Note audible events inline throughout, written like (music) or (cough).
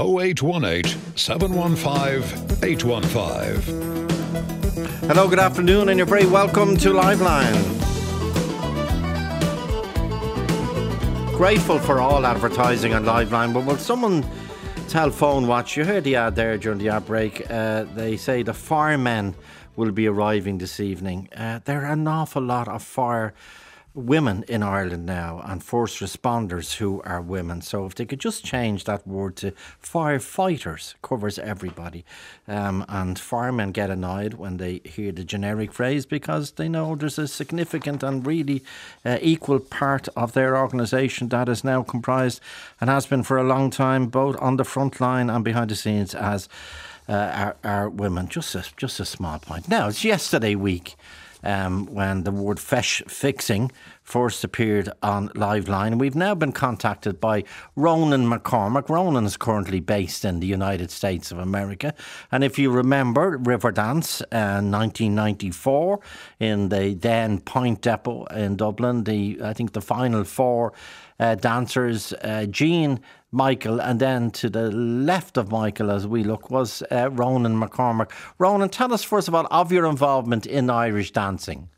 0818 715 815. Hello, good afternoon, and you're very welcome to Liveline. Grateful for all advertising on Liveline, but will someone tell Phone Watch? You heard the ad there during the ad break. Uh, they say the firemen will be arriving this evening. Uh, there are an awful lot of fire women in Ireland now and first responders who are women. So if they could just change that word to firefighters, covers everybody. Um, and firemen get annoyed when they hear the generic phrase because they know there's a significant and really uh, equal part of their organisation that is now comprised and has been for a long time, both on the front line and behind the scenes as. Uh, are, are women. Just a, just a small point. Now, it's yesterday week um, when the word feis fixing first appeared on Liveline. We've now been contacted by Ronan McCormack. Ronan is currently based in the United States of America. And if you remember Riverdance uh, 1994 in the then Point Depot in Dublin, the I think the final four uh, dancers, uh, Jean, Michael, and then to the left of Michael as we look was uh, Ronan McCormack. Ronan, tell us first of all of your involvement in Irish dancing.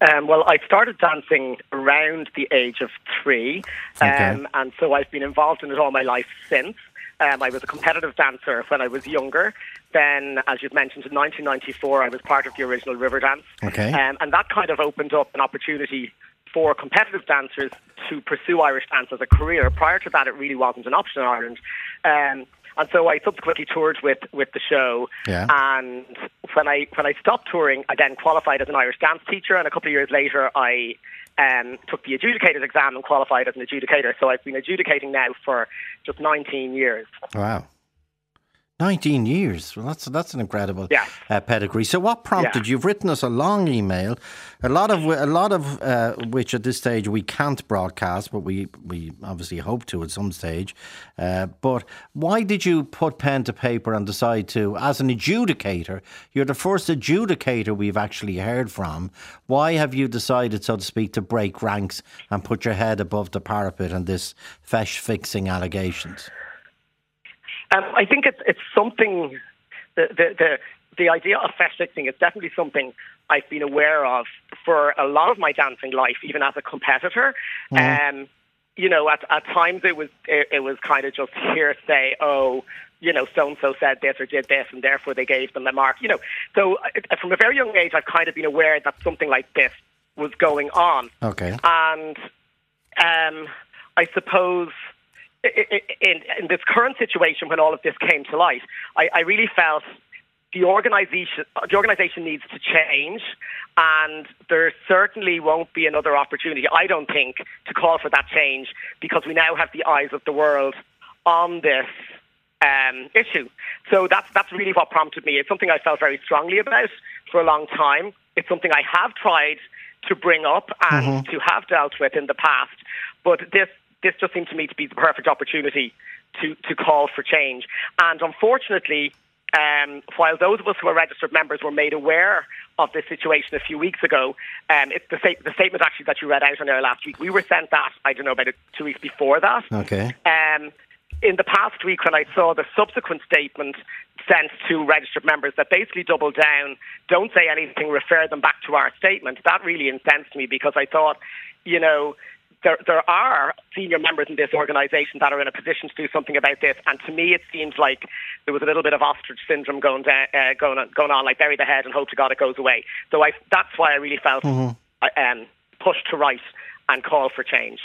Um, well, I started dancing around the age of three, um, okay. and so I've been involved in it all my life since. Um, I was a competitive dancer when I was younger. Then, as you've mentioned, in 1994, I was part of the original Riverdance. Okay. Um, and that kind of opened up an opportunity for competitive dancers to pursue Irish dance as a career. Prior to that, it really wasn't an option in Ireland. Um, and so I subsequently toured with, with the show. Yeah. And when I when I stopped touring, I then qualified as an Irish dance teacher. And a couple of years later, I um, took the adjudicator's exam and qualified as an adjudicator. So I've been adjudicating now for just 19 years. Wow. 19 years. Well, that's that's an incredible yeah. uh, pedigree. So, what prompted yeah. you've written us a long email, a lot of a lot of uh, which at this stage we can't broadcast, but we we obviously hope to at some stage. Uh, but why did you put pen to paper and decide to, as an adjudicator, you're the first adjudicator we've actually heard from. Why have you decided, so to speak, to break ranks and put your head above the parapet on this feis fixing allegations? Um, I think it's it's something the the the, the idea of feis fixing is definitely something I've been aware of for a lot of my dancing life, even as a competitor. Mm. Um, you know, at, at times it was it, it was kind of just hearsay. Oh, you know, so and so said this or did this, and therefore they gave them the mark. You know, so uh, from a very young age, I've kind of been aware that something like this was going on. Okay, and um, I suppose in, in this current situation when all of this came to light, I, I really felt the organization the organization needs to change and there certainly won't be another opportunity I don't think to call for that change because we now have the eyes of the world on this um, issue. So that's that's really what prompted me. It's something I felt very strongly about for a long time. It's something I have tried to bring up and mm-hmm. to have dealt with in the past. But this this just seemed to me to be the perfect opportunity to, to call for change. And unfortunately, um, while those of us who are registered members were made aware of this situation a few weeks ago, um, it's the, the, statement actually that you read out on air last week. We were sent that, I don't know, about two weeks before that. Okay. Um, in the past week, when I saw the subsequent statement sent to registered members that basically double down, don't say anything, refer them back to our statement, that really incensed me because I thought, you know, there, there are senior members in this organisation that are in a position to do something about this. And to me, it seems like there was a little bit of ostrich syndrome going down, uh, going on, going on, like bury the head and hope to God it goes away. So I, that's why I really felt mm-hmm. Uh, um, pushed to write and call for change.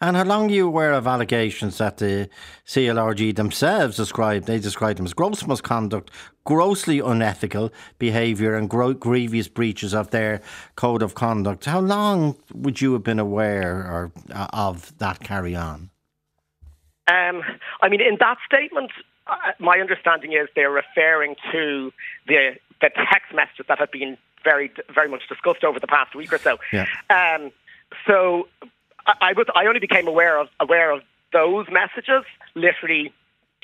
And how long are you aware of allegations that the CLRG themselves described, they described them as gross misconduct, grossly unethical behaviour and gro- grievous breaches of their code of conduct? How long would you have been aware or, uh, of that carry on? Um, I mean, in that statement, uh, my understanding is they're referring to the the text messages that have been very very much discussed over the past week or so. Yeah. Um, so I, was I only became aware of aware of those messages literally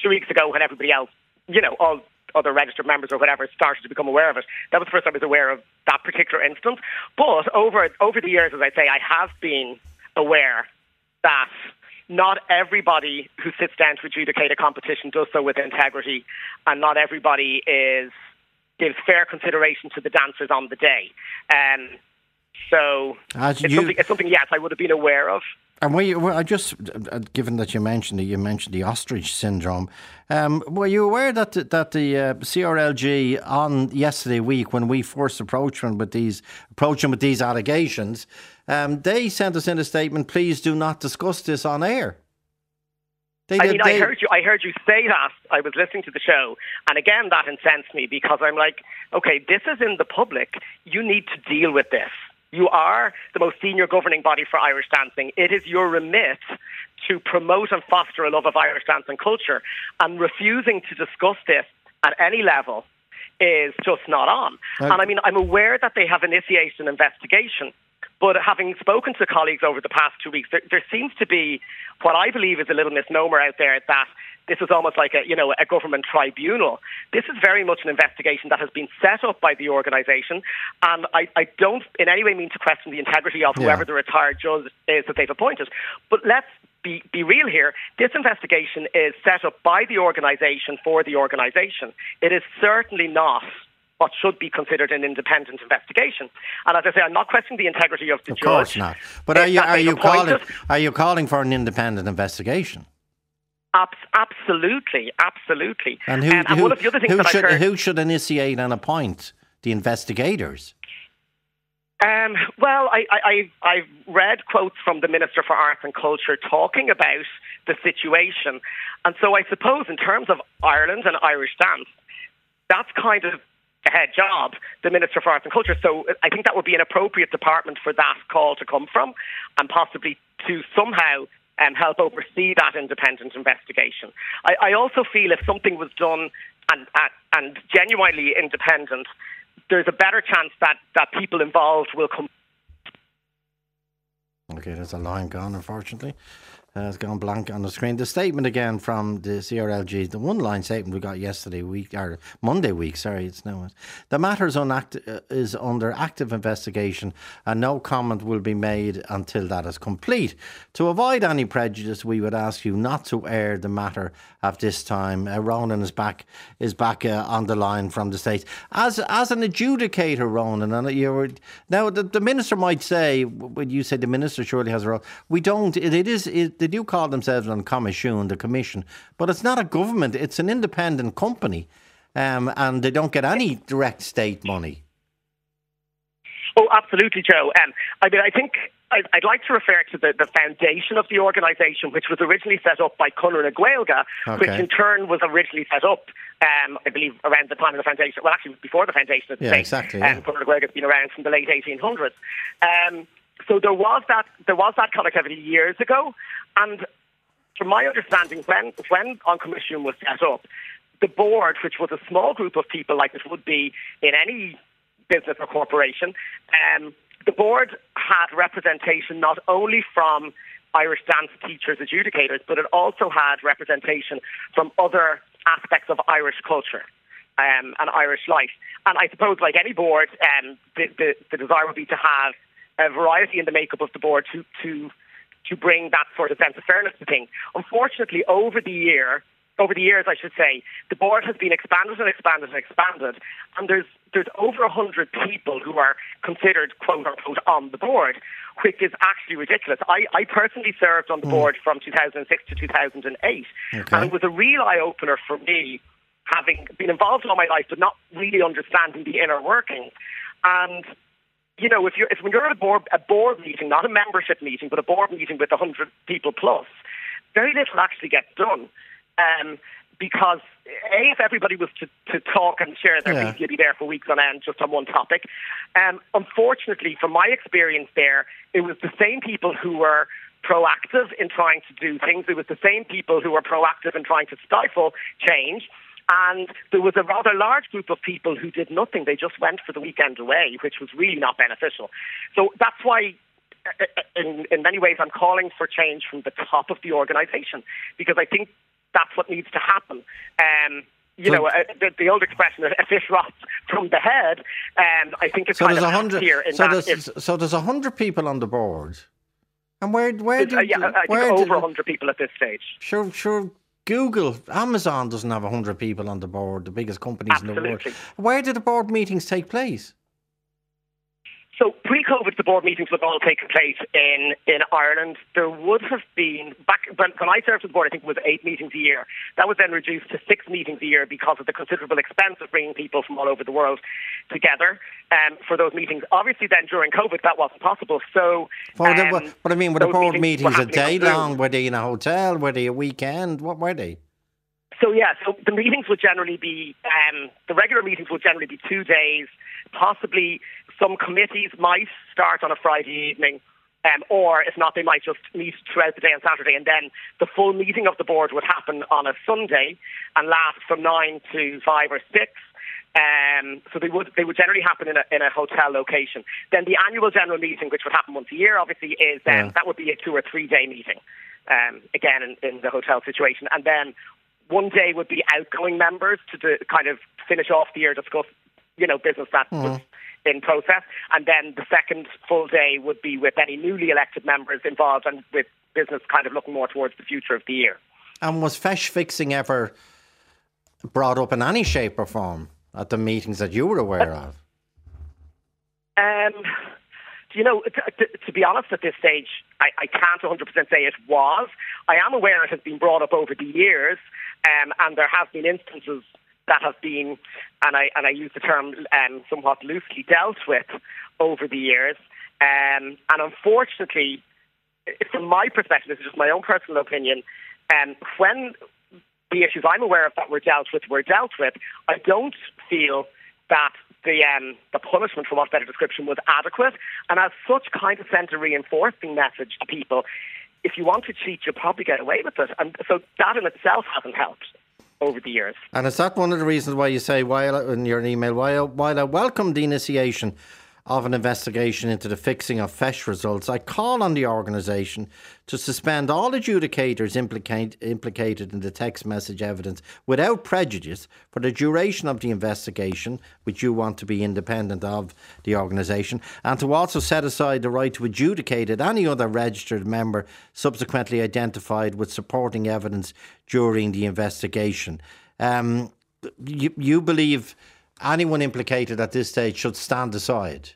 two weeks ago when everybody else, you know, all other registered members or whatever started to become aware of it. That was the first time I was aware of that particular instance. But over over the years, as I say, I have been aware that not everybody who sits down to adjudicate a competition does so with integrity, and not everybody is gives fair consideration to the dancers on the day. Um, so it's, you, something, it's something, yes, I would have been aware of. And were you, I just, uh, given that you mentioned it, you mentioned the ostrich syndrome. Um, were you aware that the, that the uh, CRLG on yesterday week, when we first approached them with these, approached them with these allegations, um, they sent us in a statement. Please do not discuss this on air. They I mean, they, I heard you. I heard you say that. I was listening to the show, and again, that incensed me because I'm like, okay, this is in the public. You need to deal with this. You are the most senior governing body for Irish dancing. It is your remit to promote and foster a love of Irish dance and culture. And refusing to discuss this at any level is just not on. and I mean, I'm aware that they have initiated an investigation. But having spoken to colleagues over the past two weeks, there, there seems to be what I believe is a little misnomer out there that this is almost like a you know a government tribunal. This is very much an investigation that has been set up by the organisation, and I, I don't in any way mean to question the integrity of whoever yeah. the retired judge is that they've appointed. But let's be, be real here. This investigation is set up by the organisation for the organisation. It is certainly not what should be considered an independent investigation. And as I say, I'm not questioning the integrity of the of judge. Of course not. But are you, are you calling are you calling for an independent investigation? Absolutely, absolutely. And who, um, and who, one of the other things who, should, heard, who should initiate and appoint the investigators? Um, well, I, I, I've read quotes from the Minister for Arts and Culture talking about the situation. And so I suppose, in terms of Ireland and Irish dance, that's kind of a head job, the Minister for Arts and Culture. So I think that would be an appropriate department for that call to come from and possibly to somehow um, help oversee that independent investigation. I, I also feel if something was done and, and genuinely independent, there's a better chance that, that people involved will come. Okay, there's a line gone, unfortunately has gone blank on the screen. The statement again from the CRLG, the one line statement we got yesterday week or Monday week. Sorry, it's now. The matter is, unact- uh, is under active investigation, and no comment will be made until that is complete. To avoid any prejudice, we would ask you not to air the matter at this time. Uh, Ronan is back is back uh, on the line from the states as as an adjudicator. Ronan, and you were now the, the minister might say when you say the minister surely has a role. We don't. it, it is. It, they do call themselves an commission, the commission, but it's not a government. It's an independent company, um, and they don't get any direct state money. Oh, absolutely, Joe. Um, I mean, I think I'd, like to refer to the, the foundation of the organisation, which was originally set up by na Gaeilge, okay. which in turn was originally set up, um, I believe, around the time of the foundation. Well, actually, before the foundation. Yeah, exactly. Yeah. Um, Conradh na Gaeilge has been around from the late 1800s. Um, so there was that there was that connectivity years ago, and from my understanding, when when An Coimisiún was set up, the board, which was a small group of people like it would be in any business or corporation, um, the board had representation not only from Irish dance teachers, adjudicators, but it also had representation from other aspects of Irish culture. Um, and Irish life. And I suppose, like any board, um, the, the, the desire would be to have a variety in the makeup of the board to, to to bring that sort of sense of fairness to things. Unfortunately, over the year, over the years, I should say, the board has been expanded and expanded and expanded, and there's there's over a hundred people who are considered quote unquote on the board, which is actually ridiculous. I, I personally served on the mm. board from 2006 to 2008, okay. and it was a real eye opener for me, having been involved all my life but not really understanding the inner workings. And you know, if you're if when you're at a board a board meeting, not a membership meeting, but a board meeting with hundred people plus, very little actually gets done. Um, because a if everybody was to, to talk and share their yeah. you'd be there for weeks on end just on one topic. Um, unfortunately, from my experience there, it was the same people who were proactive in trying to do things. It was the same people who were proactive in trying to stifle change. And there was a rather large group of people who did nothing. They just went for the weekend away, which was really not beneficial. So that's why uh, uh, in, in many ways, I'm calling for change from the top of the organisation because I think that's what needs to happen. Um, you know, uh, the, the, old expression "a fish rots from the head." Um, I think it's so kind of hundred, here. so, there's, so there's a hundred people on the board. And where where did Uh, yeah, I I think where over did- 100 people at this stage. Sure, sure. Google, Amazon doesn't have hundred people on the board, the biggest companies in the world. Where do the board meetings take place? So pre-COVID, the board meetings would all take place in, in Ireland. There would have been back when, when I served on the board, I think it was eight meetings a year. That was then reduced to six meetings a year because of the considerable expense of bringing people from all over the world together um, for those meetings. Obviously, then during COVID, that wasn't possible. So, Well, um, what, what I mean, were the board meetings meetings a day long? Were they in a hotel? Were they a weekend? What were they? So yeah, so the meetings would generally be um, the regular meetings would generally be two days. Possibly some committees might start on a Friday evening, um, or if not, they might just meet throughout the day on Saturday, and then the full meeting of the board would happen on a Sunday and last from nine to five or six. Um, so they would they would generally happen in a in a hotel location. Then the annual general meeting, which would happen once a year, obviously is um, Yeah. that would be a two or three day meeting. Um, again, in, in the hotel situation, and then one day would be outgoing members to do, kind of finish off the year, discuss, you know, business that was in process. And then the second full day would be with any newly elected members involved and with business kind of looking more towards the future of the year. And was feis fixing ever brought up in any shape or form at the meetings that you were aware of? Um, you know, to, to, be honest, at this stage, I, I can't 100% say it was. I am aware it has been brought up over the years, um, and there have been instances that have been, and I and I use the term um, somewhat loosely, dealt with over the years. Um, and unfortunately, from my perspective, this is just my own personal opinion, um, when the issues I'm aware of that were dealt with were dealt with, I don't feel that the um, the punishment, for want better description, was adequate, and as such, kind of sent a reinforcing message to people: if you want to cheat, you'll probably get away with it, and so that in itself hasn't helped over the years. And is that one of the reasons why you say, while in your email, while, while I welcome the initiation of an investigation into the fixing of feis results, I call on the organisation to suspend all adjudicators implicate, implicated in the text message evidence without prejudice for the duration of the investigation, which you want to be independent of the organisation, and to also set aside the right to adjudicate at any other registered member subsequently identified with supporting evidence during the investigation. Um, you, you believe anyone implicated at this stage should stand aside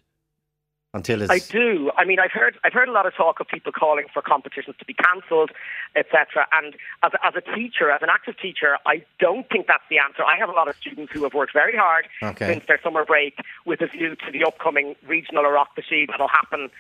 until it's. I do. I mean, I've heard I've heard a lot of talk of people calling for competitions to be cancelled, etc. And as a, as a teacher, as an active teacher, I don't think that's the answer. I have a lot of students who have worked very hard Okay. since their summer break with a view to the upcoming regional Bashir that'll happen.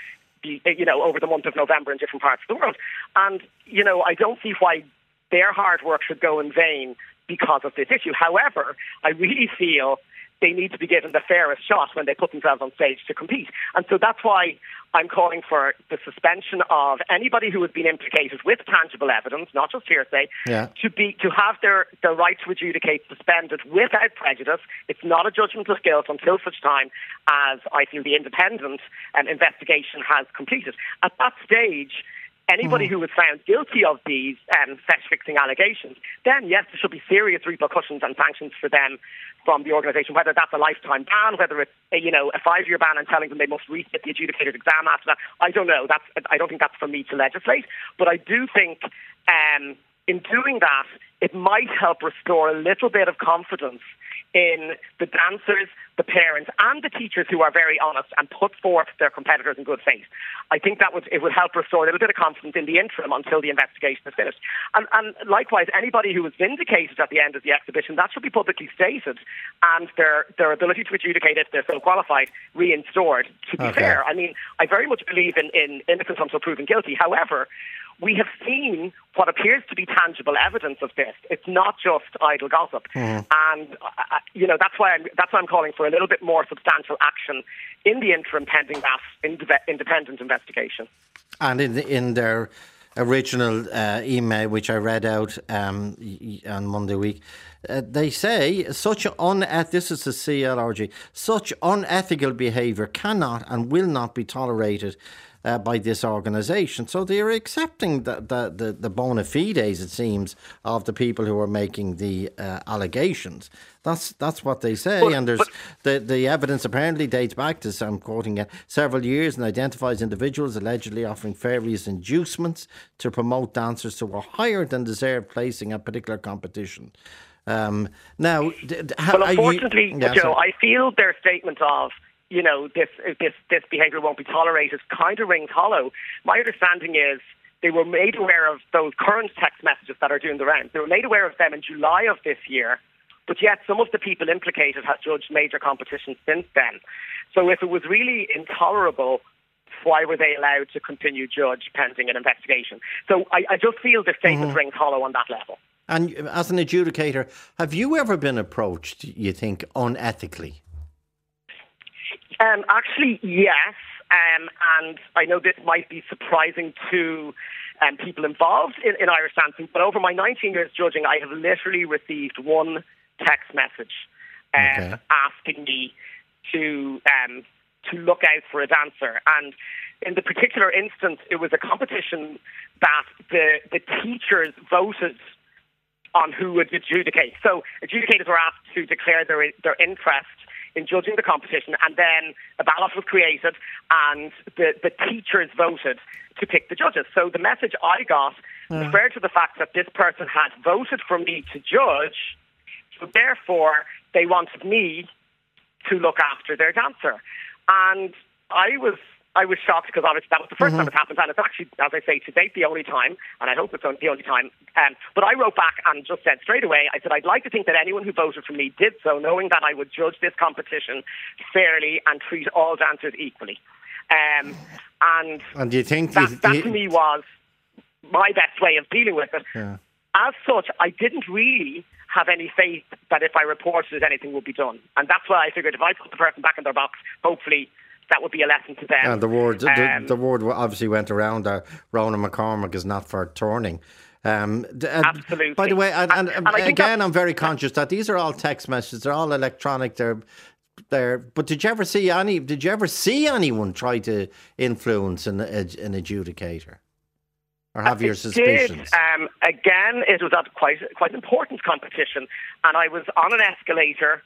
You know, over the month of November in different parts of the world, and you know, I don't see why their hard work should go in vain because of this issue. However, I really feel they need to be given the fairest shot when they put themselves on stage to compete. And so that's why I'm calling for the suspension of anybody who has been implicated with tangible evidence, not just hearsay, Yeah. to be to have their, their right to adjudicate suspended without prejudice. It's not a judgment of guilt until such time as I feel the independent um, investigation has completed. At that stage, anybody who was found guilty of these um, feis fixing allegations, then yes, there should be serious repercussions and sanctions for them from the organisation, whether that's a lifetime ban, whether it's a, you know a five year ban and telling them they must resit the adjudicated exam after that. I don't know. That's I don't think that's for me to legislate, but I do think. Um, in doing that, it might help restore a little bit of confidence in the dancers, the parents, and the teachers who are very honest and put forth their competitors in good faith. I think that would it would help restore a little bit of confidence in the interim until the investigation is finished. And, and likewise, anybody who was vindicated at the end of the exhibition, that should be publicly stated, and their their ability to adjudicate if they're so qualified reinstored. To be Okay. fair, I mean, I very much believe in, in innocence until proven guilty. However, we have seen what appears to be tangible evidence of this. It's not just idle gossip, and uh, you know that's why I'm that's why I'm calling for a little bit more substantial action in the interim, pending that inde- independent investigation. And in the, in their original uh, email, which I read out um, on Monday week, uh, they say such uneth this is the CLRG such unethical behaviour cannot and will not be tolerated uh, by this organisation. So they are accepting the, the, the, the, bona fides, it seems, of the people who are making the uh, allegations. That's that's what they say, but, and there's the the evidence apparently dates back to I'm quoting it several years and identifies individuals allegedly offering various inducements to promote dancers to a higher than deserved placing at particular competition. Um, now, d- d- well, unfortunately, you, yeah, Joe, sorry. I feel their statement of you know this this this behaviour won't be tolerated kind of rings hollow. My understanding is they were made aware of those current text messages that are doing the rounds. They were made aware of them in July of this year, but yet some of the people implicated have judged major competitions since then. So if it was really intolerable why were they allowed to continue judge pending an investigation? So I, I just feel the statement mm-hmm. rings hollow on that level. And as an adjudicator, have you ever been approached, you think, unethically? Um, actually, yes. Um, and I know this might be surprising to um, people involved in, in, Irish dancing, but over my 19 years judging, I have literally received one text message um, okay. asking me to um, to look out for a dancer. And in the particular instance, it was a competition that the the teachers voted on who would adjudicate. So adjudicators were asked to declare their their interest in judging the competition, and then a ballot was created, and the the teachers voted to pick the judges. So the message I got yeah. referred to the fact that this person had voted for me to judge, so therefore they wanted me to look after their dancer, and I was I was shocked because obviously that was the 1st mm-hmm. time it happened, and it's actually, as I say, to date the only time, and I hope it's the only time. Um, but I wrote back and just said straight away, I said I'd like to think that anyone who voted for me did so, knowing that I would judge this competition fairly and treat all dancers equally. Um, and and do you think that, you, that to me was my best way of dealing with it. Yeah. As such, I didn't really have any faith that if I reported it, anything would be done. And that's why I figured if I put the person back in their box, hopefully that would be a lesson to them. And the word, um, the, the, word obviously went around. Uh, Ronan McCormack is not for turning. Um, uh, Absolutely. By the way, and, and, and, and again, I'm very conscious that these are all text messages. They're all electronic. They're there. But did you ever see any? Did you ever see anyone try to influence an, an adjudicator? Or have your suspicions? Um, again, it was at quite quite an important competition, and I was on an escalator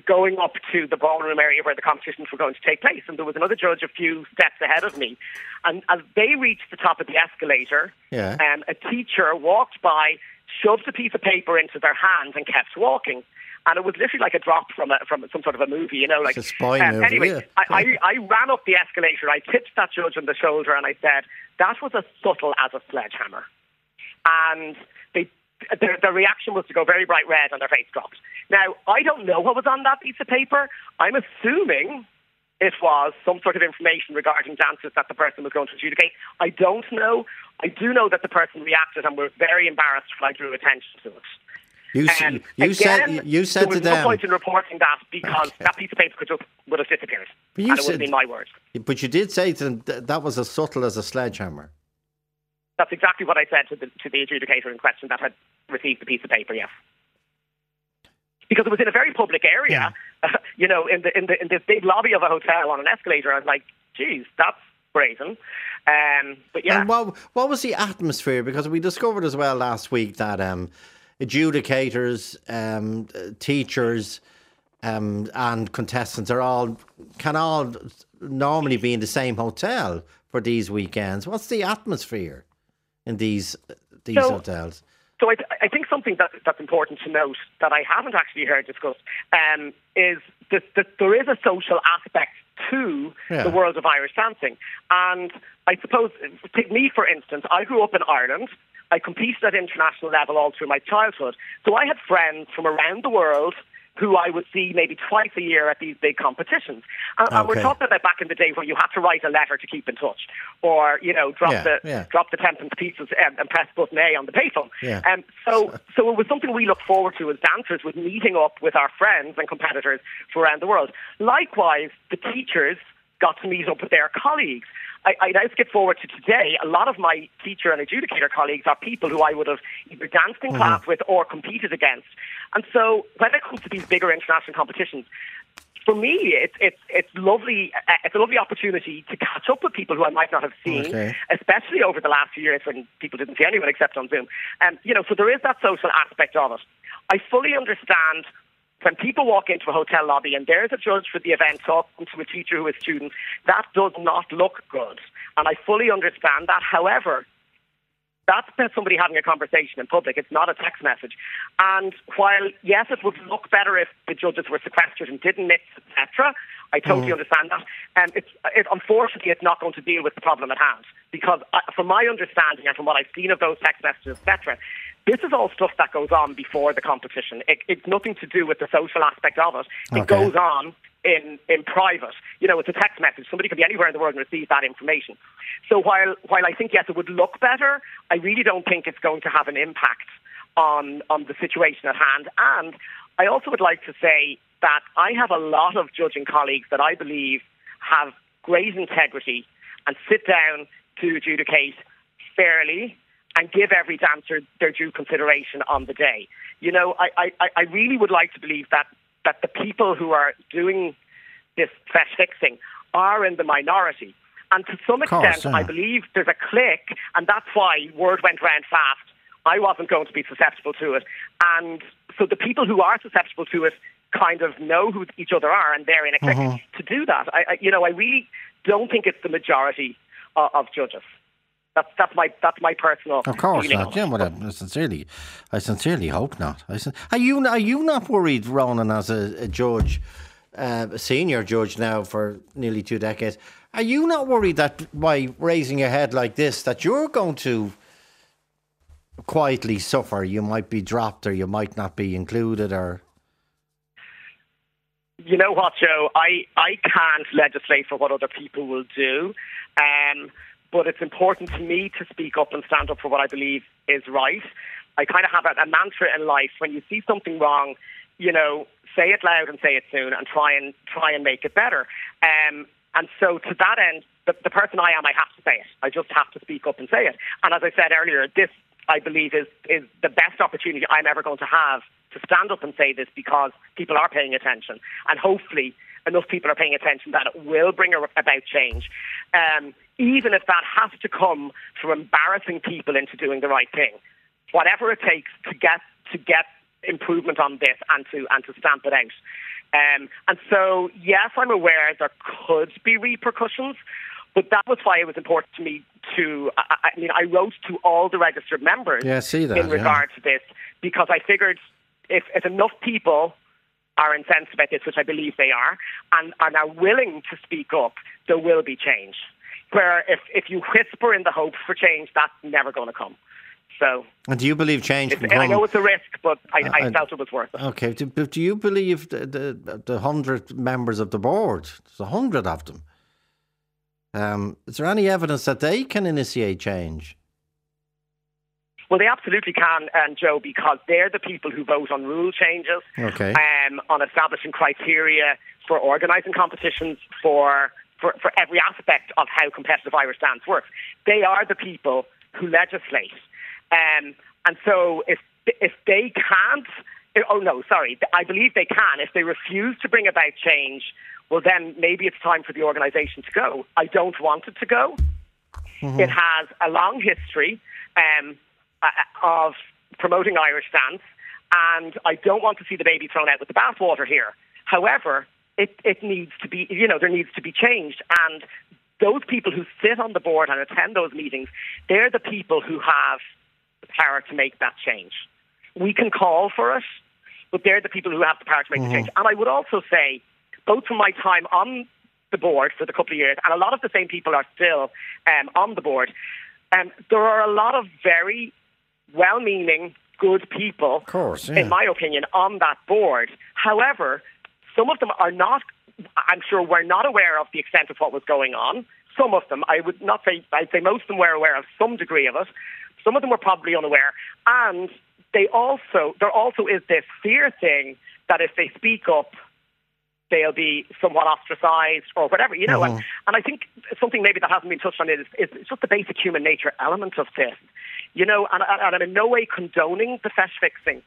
going up to the ballroom area where the competitions were going to take place. And there was another judge a few steps ahead of me. And as they reached the top of the escalator, yeah. um, a teacher walked by, shoved a piece of paper into their hand, and kept walking. And it was literally like a drop from a, from some sort of a movie, you know. Like it's a spy um, movie. Anyway, yeah. I, I, I ran up the escalator. I tipped that judge on the shoulder, and I said, "That was as subtle as a sledgehammer." And they their, their reaction was to go very bright red and their face dropped. Now, I don't know what was on that piece of paper. I'm assuming it was some sort of information regarding dances that the person was going to adjudicate. I don't know. I do know that the person reacted and was very embarrassed when I drew attention to it. You, um, you again, said you said there was to no them. point in reporting that because okay. that piece of paper could just would have disappeared, but you and it would have been my words. But you did say to them that, that was as subtle as a sledgehammer. That's exactly what I said to the to the adjudicator in question that had received the piece of paper. Yes, because it was in a very public area. Yeah. (laughs) you know, in the in the in this big lobby of a hotel on an escalator. I was like, "Geez, that's brazen." Um, but yeah. And what what was the atmosphere? Because we discovered as well last week that um, adjudicators, um, teachers, um, and contestants are all can all normally be in the same hotel for these weekends. What's the atmosphere in these these so, hotels? So I, I think something that, that's important to note that I haven't actually heard discussed um, is that, that there is a social aspect to yeah. the world of Irish dancing. And I suppose, take me for instance, I grew up in Ireland. I competed at international level all through my childhood. So I had friends from around the world who I would see maybe twice a year at these big competitions. And, okay. and, we're talking about back in the day where you had to write a letter to keep in touch, or you know, drop yeah, the yeah. drop the tenpence pieces and, and, press button A on the payphone. Yeah. Um, so, so it was something we looked forward to as dancers, with meeting up with our friends and competitors from around the world. Likewise, the teachers got to meet up with their colleagues. I, I now skip forward to today. A lot of my teacher and adjudicator colleagues are people who I would have either danced in mm-hmm. class with or competed against. And so when it comes to these bigger international competitions, for me, it's it's it's lovely. Uh, it's a lovely opportunity to catch up with people who I might not have seen, Okay. especially over the last few years when people didn't see anyone except on Zoom. Um, you know, so there is that social aspect of it. I fully understand when people walk into a hotel lobby and there's a judge for the event talking to a teacher who is a student. That does not look good, and I fully understand that. However, that's somebody having a conversation in public. It's not a text message. And while yes, it would look better if the judges were sequestered and didn't mix, etc. I totally understand that. And it's it, unfortunately it's not going to deal with the problem at hand because, uh, from my understanding and from what I've seen of those text messages, etc. This is all stuff that goes on before the competition. It, it's nothing to do with the social aspect of it. It Okay. goes on in in private. You know, it's a text message. Somebody could be anywhere in the world and receive that information. So while while I think yes, it would look better, I really don't think it's going to have an impact on on the situation at hand. And I also would like to say that I have a lot of judging colleagues that I believe have great integrity and sit down to adjudicate fairly and give every dancer their due consideration on the day. You know, I, I, I really would like to believe that, that the people who are doing this feis fixing are in the minority. And to some course, extent, yeah. I believe there's a click, and that's why word went round fast. I wasn't going to be susceptible to it. And so the people who are susceptible to it kind of know who each other are, and they're in a click. Mm-hmm. To do that, I, I, you know, I really don't think it's the majority of, of judges. That's that's my that's my personal. Of course feeling not. Yeah, well, I sincerely, I sincerely hope not. I are you are you not worried, Ronan, as a, a judge, uh, a senior judge now for nearly two decades? Are you not worried that by raising your head like this, that you're going to quietly suffer? You might be dropped, or you might not be included, or You know what, Joe? I, I can't legislate for what other people will do, um, but it's important to me to speak up and stand up for what I believe is right. I kind of have a, a mantra in life: when you see something wrong, you know, say it loud and say it soon, and try and try and make it better. Um, and so, to that end, the, the person I am, I have to say it. I just have to speak up and say it. And as I said earlier, this I believe is is the best opportunity I'm ever going to have to stand up and say this because people are paying attention, and hopefully enough people are paying attention that it will bring about change. Um, even if that has to come from embarrassing people into doing the right thing, whatever it takes to get to get improvement on this and to and to stamp it out. Um, and so, yes, I'm aware there could be repercussions, but that was why it was important to me to. I, I mean, I wrote to all the registered members Yeah, I see that, in yeah. to this because I figured if, if enough people are incensed about this, which I believe they are, and, are willing to speak up, there will be change. Where if, if you whisper in the hope for change, that's never going to come. So and do you believe change can and I know it's a risk, but I, I, I- felt it was worth it. Okay, do, but do you believe the the, the hundred members of the board? There's a hundred of them. Um, is there any evidence that they can initiate change? Well, they absolutely can, um, Joe, because they're the people who vote on rule changes, Okay. um, on establishing criteria for organising competitions, for, for for every aspect of how competitive Irish dance works. They are the people who legislate, um, and so if if they can't, oh no, sorry, I believe they can. If they refuse to bring about change, well, then maybe it's time for the organisation to go. I don't want it to go. It has a long history um, uh, of promoting Irish dance, and I don't want to see the baby thrown out with the bathwater here. However, it, it needs to be, you know, there needs to be changed. And those people who sit on the board and attend those meetings, they're the people who have the power to make that change. We can call for it, but they're the people who have the power to make the change. And I would also say, both from my time on the board for the couple of years, and a lot of the same people are still um, on the board, um, there are a lot of very well-meaning, good people, Of course, yeah. in my opinion, on that board. However, some of them are not. I'm sure we're not aware of the extent of what was going on. Some of them, I would not say, I'd say most of them were aware of some degree of it. Some of them were probably unaware, and they also there also is this fear thing that if they speak up, they'll be somewhat ostracized or whatever, you know. And, and I think something maybe that hasn't been touched on is, is just the basic human nature element of this, you know. And, and, and I'm in no way condoning the feis fixing,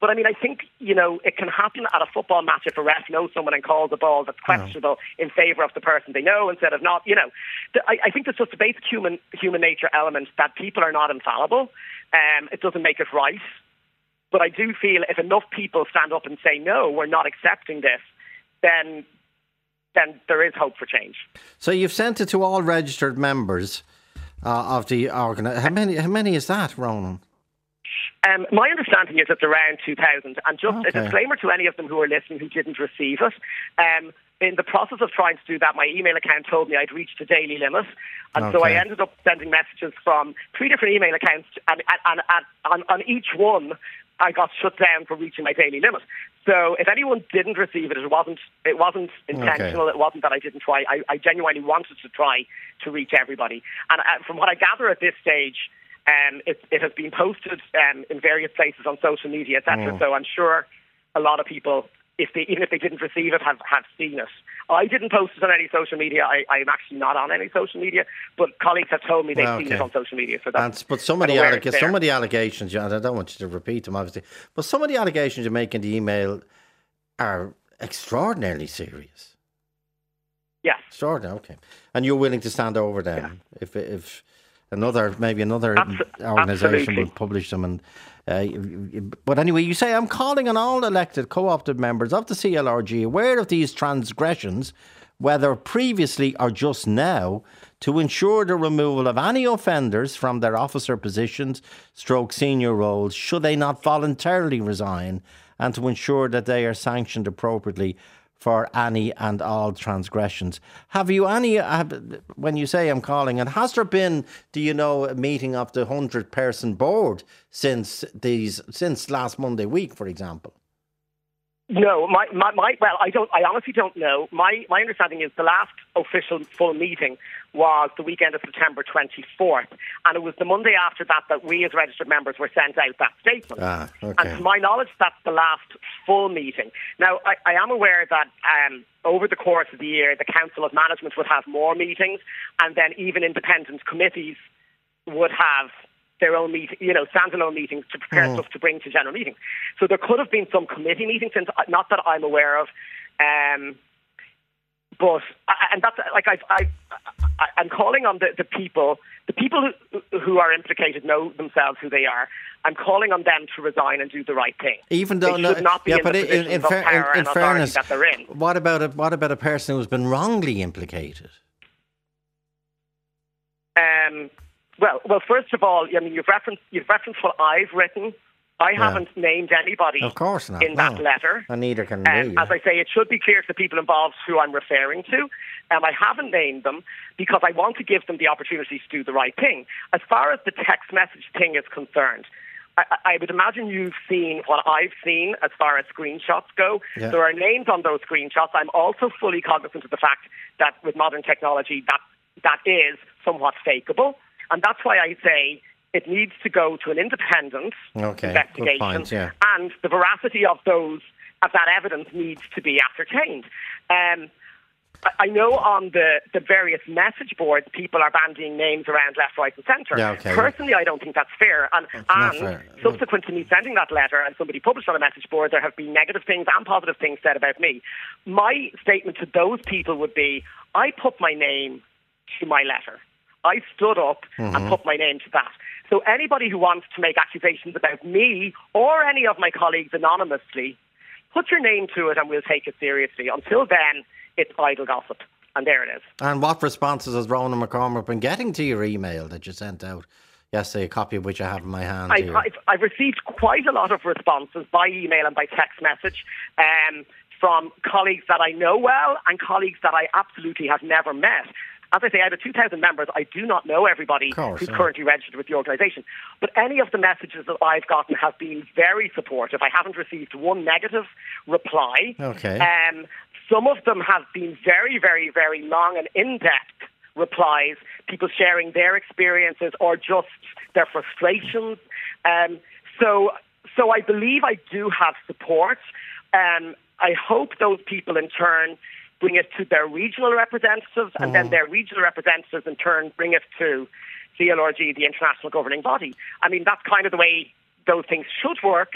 But I mean, I think you know it can happen at a football match if a ref knows someone and calls a ball that's questionable no. in favour of the person they know instead of not. You know, I, I think there's just a basic human human nature element that people are not infallible. Um, it doesn't make it right. But I do feel if enough people stand up and say no, we're not accepting this, then then there is hope for change. So you've sent it to all registered members uh, of the organisation. How many? How many is that, Ronan? Um, my understanding is it's around 2,000. And just okay. a disclaimer to any of them who are listening who didn't receive it. Um, in the process of trying to do that, my email account told me I'd reached a daily limit. And okay. so I ended up sending messages from three different email accounts, and, and, and, and on, on each one, I got shut down for reaching my daily limit. So if anyone didn't receive it, it wasn't it wasn't intentional. Okay. It wasn't that I didn't try. I, I, genuinely wanted to try to reach everybody. And uh, from what I gather at this stage, um, it, it has been posted um, in various places on social media, etc. Mm. So I'm sure a lot of people, if they even if they didn't receive it, have have seen it. I didn't post it on any social media. I, I'm actually not on any social media, but colleagues have told me they've okay. seen it on social media. So that's. but some of the alleg- some of the allegations, and I don't want you to repeat them, obviously, but some of the allegations you make in the email are extraordinarily serious. Yes. Extraordinary. Okay, and you're willing to stand over them yeah. if if another maybe another Abs- organisation will publish them and. Uh, but anyway, you say I'm calling on all elected co-opted members of the CLRG aware of these transgressions, whether previously or just now, to ensure the removal of any offenders from their officer positions, stroke senior roles, should they not voluntarily resign, and to ensure that they are sanctioned appropriately for any and all transgressions. Have you any, have, when you say I'm calling, and has there been, do you know, a meeting of the 100 person board since these, since last Monday week, for example? No, my, my, my, well, I don't, I honestly don't know. My, my understanding is the last official full meeting was the weekend of September 24th, and it was the Monday after that that we as registered members were sent out that statement. Ah, okay. And to my knowledge, that's the last full meeting. Now, I, I am aware that um, over the course of the year, the Council of Management would have more meetings, and then even independent committees would have their own meeting, you know, standalone meetings to prepare mm. stuff to bring to general meetings. So there could have been some committee meetings, not that I'm aware of. Um, but and that's like I, I, am calling on the, the people, the people who who are implicated know themselves who they are. I'm calling on them to resign and do the right thing. Even though they should not be yeah, in but the in, in, fair, in, in fairness, that they're in. What about a, what about a person who's been wrongly implicated? Um, well, well, first of all, I mean, you've referenced you've referenced what I've written. I yeah. haven't named anybody of course not. in no. that letter. And neither can um, As I say, it should be clear to the people involved who I'm referring to. Um, I haven't named them because I want to give them the opportunity to do the right thing. As far as the text message thing is concerned, I, I would imagine you've seen what I've seen as far as screenshots go. Yeah. There are names on those screenshots. I'm also fully cognizant of the fact that with modern technology, that that is somewhat fakeable. And that's why I say it needs to go to an independent okay, investigation, point, yeah. and the veracity of those of that evidence needs to be ascertained. Um, I know on the, the various message boards, people are bandying names around left, right, and centre. Yeah, okay. Personally, I don't think that's fair. And, and fair. subsequent to me sending that letter and somebody published on a message board, there have been negative things and positive things said about me. My statement to those people would be I put my name to my letter. I stood up mm-hmm. and put my name to that. So anybody who wants to make accusations about me or any of my colleagues anonymously, put your name to it and we'll take it seriously. Until then, it's idle gossip. And there it is. And what responses has Ronan McCormack been getting to your email that you sent out? yesterday, a copy of which I have in my hand. I've, I've, I've, received quite a lot of responses by email and by text message um, from colleagues that I know well and colleagues that I absolutely have never met. As I say, out of 2,000 members, I do not know everybody course, who's yeah. currently registered with the organisation. But any of the messages that I've gotten have been very supportive. I haven't received one negative reply. Okay. Um, some of them have been very, very, very long and in-depth replies, people sharing their experiences or just their frustrations. Um, so, so I believe I do have support. Um, I hope those people in turn bring it to their regional representatives, and then mm. their regional representatives in turn bring it to CLRG, the international governing body. I mean, that's kind of the way those things should work.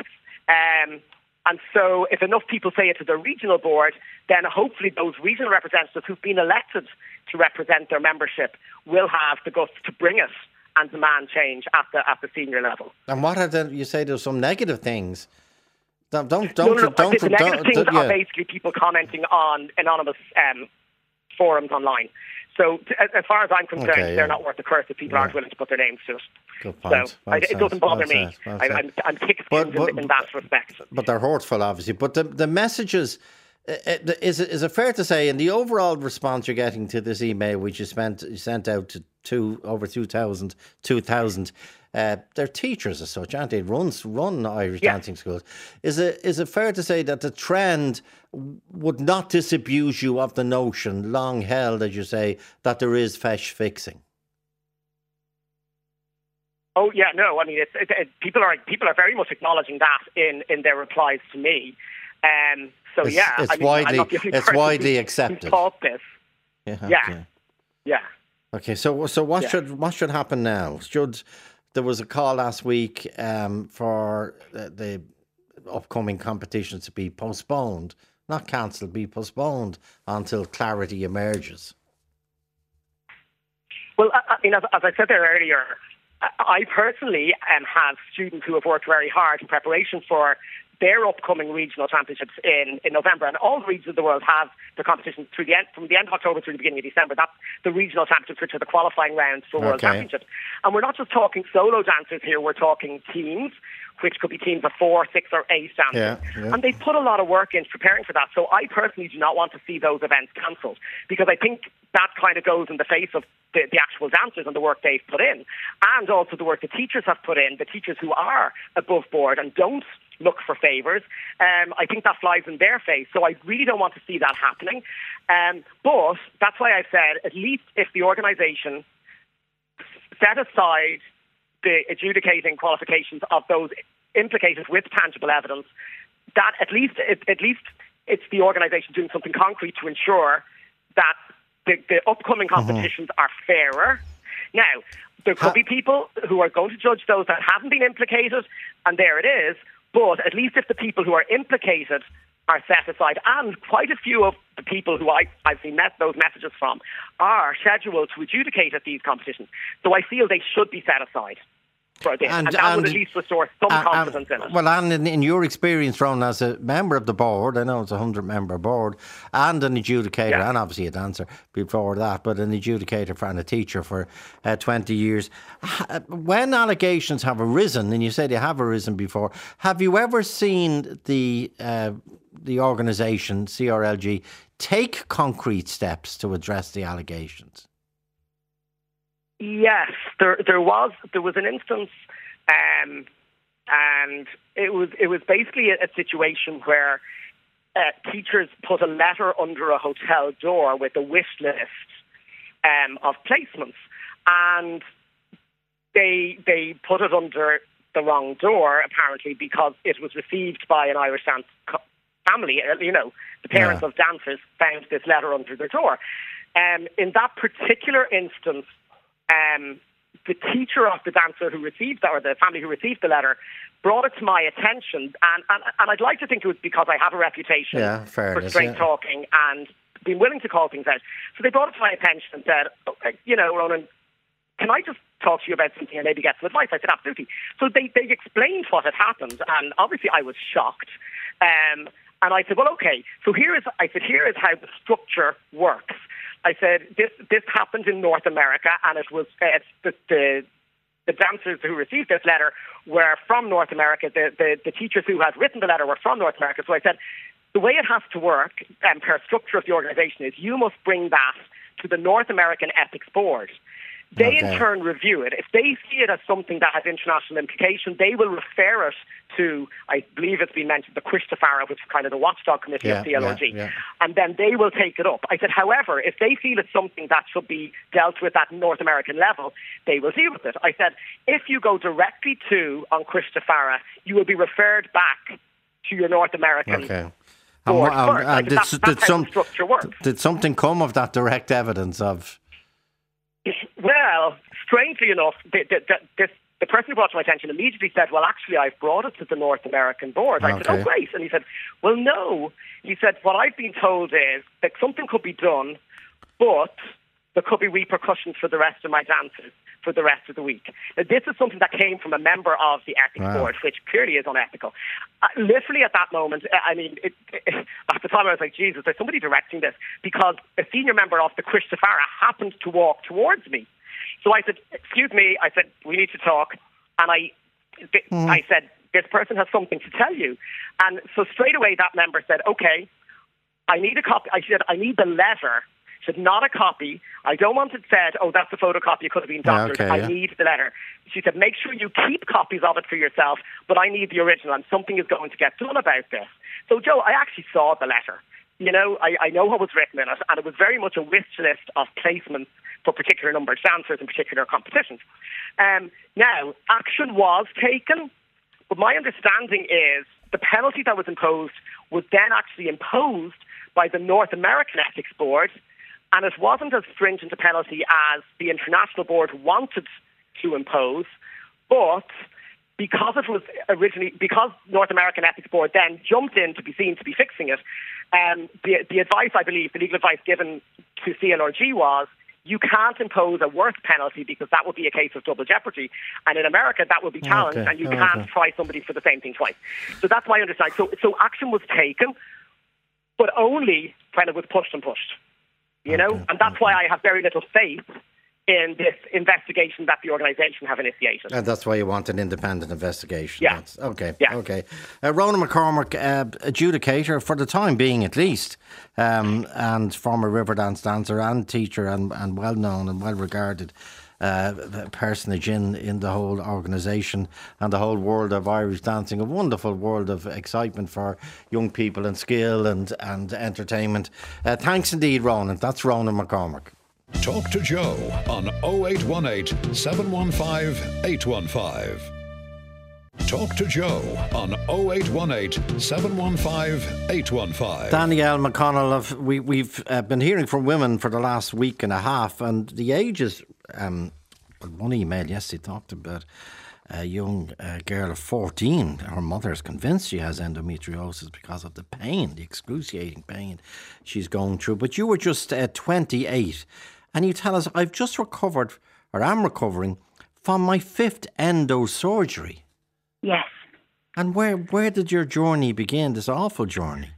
Um, and so, if enough people say it to the regional board, then hopefully those regional representatives who've been elected to represent their membership will have the guts to bring it and demand change at the at the senior level. And what are the? You say there's some negative things. Don't don't don't. no, no, don't, the negative don't, things yeah. are basically people commenting on anonymous um, forums online. So, t- as- far as I'm concerned, Okay, yeah. they're not worth the curse if people aren't willing to put their names to it. Good point. So, Well I, it doesn't bother well me. well I, said. I'm, I'm thick But- skinned but- in, in that respect. but they're hurtful, obviously. But the the messages. uh, uh, Is it, is it fair to say, in the overall response you're getting to this email, which you spent you sent out to two over 2,000, 2,000, uh, they're teachers as such, aren't they? Runs run Irish Yeah. dancing schools. Is it is it fair to say that the trend would not disabuse you of the notion, long held, as you say, that there is feis fixing? Oh yeah, no. I mean, it's, it, it, people are people are very much acknowledging that in, in their replies to me. Um, so It's- yeah, it's I mean, widely- not the only it's widely accepted. Who this? Yeah. Yeah. okay. Yeah. Okay, so so what Yeah. should what should happen now? Should there was a call last week um, for the, upcoming competitions to be postponed, not cancelled, be postponed until clarity emerges. Well, I, mean, as, I said there earlier, I, I personally um, have students who have worked very hard in preparation for their upcoming regional championships in, in November, and all the regions of the world have the competitions through the end, from the end of October through the beginning of December. That's the regional championships, which are the qualifying rounds for World Championships. And we're not just talking solo dancers here; we're talking teams, which could be teams of four, six, or eight dancers. Yeah, yeah. And they put a lot of work in preparing for that. So I personally do not want to see those events cancelled because I think that kind of goes in the face of the, the actual dancers and the work they've put in, and also the work the teachers have put in, the teachers who are above board and don't look for favours. Um, I think that flies in their face. So I really don't want to see that happening. Um, but that's why I've said, at least if the organisation set aside the adjudicating qualifications of those implicated with tangible evidence, that at least it, at least it's the organisation doing something concrete to ensure that the, the upcoming competitions are fairer. Now, there could be people who are going to judge those that haven't been implicated, and there it is. But at least if the people who are implicated are set aside, and quite a few of the people who I, I've seen met those messages from are scheduled to adjudicate at these competitions. So I feel they should be set aside for this, and, And- that would at least restore some And- and- confidence in it. Well, and in, in your experience, Ron, as a member of the board, I know it's a hundred member board, and an adjudicator, Yeah. and obviously a dancer before that, but an adjudicator for, and a teacher for uh, twenty years. When allegations have arisen, and you said they have arisen before, have you ever seen the uh, the organisation CRLG take concrete steps to address the allegations? Yes, there there was there was an instance, um, and it was it was basically a, a situation where uh, teachers put a letter under a hotel door with a wish list um, of placements, and they they put it under the wrong door apparently because it was received by an Irish dance family. uh, You know, the parents Yeah. of dancers found this letter under their door. Um, in that particular instance, um, the teacher of the dancer who received that, or the family who received the letter, brought it to my attention, and, and, and I'd like to think it was because I have a reputation Yeah, for straight yeah. talking and being willing to call things out. So they brought it to my attention and said, okay, you know, Ronan, can I just talk to you about something and maybe get some advice? I said, absolutely. So they, they explained what had happened, and obviously I was shocked. Um, and I said, well, okay. So here is, I said, here is how the structure works. I said, this this happened in North America, and it was uh, the, the the dancers who received this letter were from North America. The, the, the teachers who had written the letter were from North America. So I said, the way it has to work, um, per structure of the organisation, is you must bring that to the North American Ethics Board. They Okay. in turn review it. If they see it as something that has international implication, they will refer it to, I believe it's been mentioned, the Christofara, which is kind of the watchdog committee of Yeah, CLRG. yeah, yeah. And then they will take it up. I said, however, if they feel it's something that should be dealt with at North American level, they will deal with it. I said, if you go directly to on Christofara, you will be referred back to your North American Okay. And board what- first. uh, I said, did, that's, did how some the structure works. did something come of that direct evidence of? Well, strangely enough, the, the, the, this the person who brought it to my attention immediately said, Well, actually, I've brought it to the North American board. I said, Oh, great. And he said, Well, no. He said, What I've been told is that something could be done, but there could be repercussions for the rest of my dancers for the rest of the week. Now, this is something that came from a member of the ethics Wow. board, which clearly is unethical. Uh, literally at that moment, uh, I mean, it, it, (laughs) at the time I was like, Jesus, there's somebody directing this because a senior member of the Krish Safara happened to walk towards me. So I said, excuse me, I said, we need to talk. And I, th- I said, this person has something to tell you. And so straight away that member said, okay, I need a copy. I said, I need the letter. Said, not a copy. I don't want it said, oh, that's a photocopy. It could have been Yeah, doctored. okay, I yeah. need the letter. She said, make sure you keep copies of it for yourself, but I need the original, and something is going to get done about this. So, Joe, I actually saw the letter. You know, I, I know what was written in it, and it was very much a wish list of placements for particular number of dancers in particular competitions. Um, now, action was taken, but my understanding is the penalty that was imposed was then actually imposed by the North American Ethics Board, and it wasn't as stringent a penalty as the International Board wanted to impose, but because it was originally because North American Ethics Board then jumped in to be seen to be fixing it, um, the the advice I believe the legal advice given to CLRG was you can't impose a worse penalty because that would be a case of double jeopardy, and in America that would be challenged, Okay, and you okay. can't try somebody for the same thing twice. So that's my understanding. So so action was taken, but only when it was pushed and pushed. You know, Okay, and that's why I have very little faith in this investigation that the organisation have initiated. And that's why you want an independent investigation. Yeah. That's, okay. Yeah. Okay. Uh, Ronan McCormack, uh, adjudicator for the time being, at least, um, and former Riverdance dancer and teacher, and, and well known and well regarded. Uh, personage in, in the whole organisation and the whole world of Irish dancing, a wonderful world of excitement for young people and skill and, and entertainment. Uh, thanks indeed, Ronan. That's Ronan McCormack. Talk to Joe on 0818 715 815. Talk to Joe on 0818 715 815. Danielle McConnell, of, we, we've uh, been hearing from women for the last week and a half, and the ages. Um, one email yesterday talked about a young uh, girl of 14. Her mother is convinced she has endometriosis because of the pain, the excruciating pain she's going through. But you were just uh, 28, and you tell us, I've just recovered, or am recovering, from my fifth endo surgery. Yes. And where, where did your journey begin, this awful journey?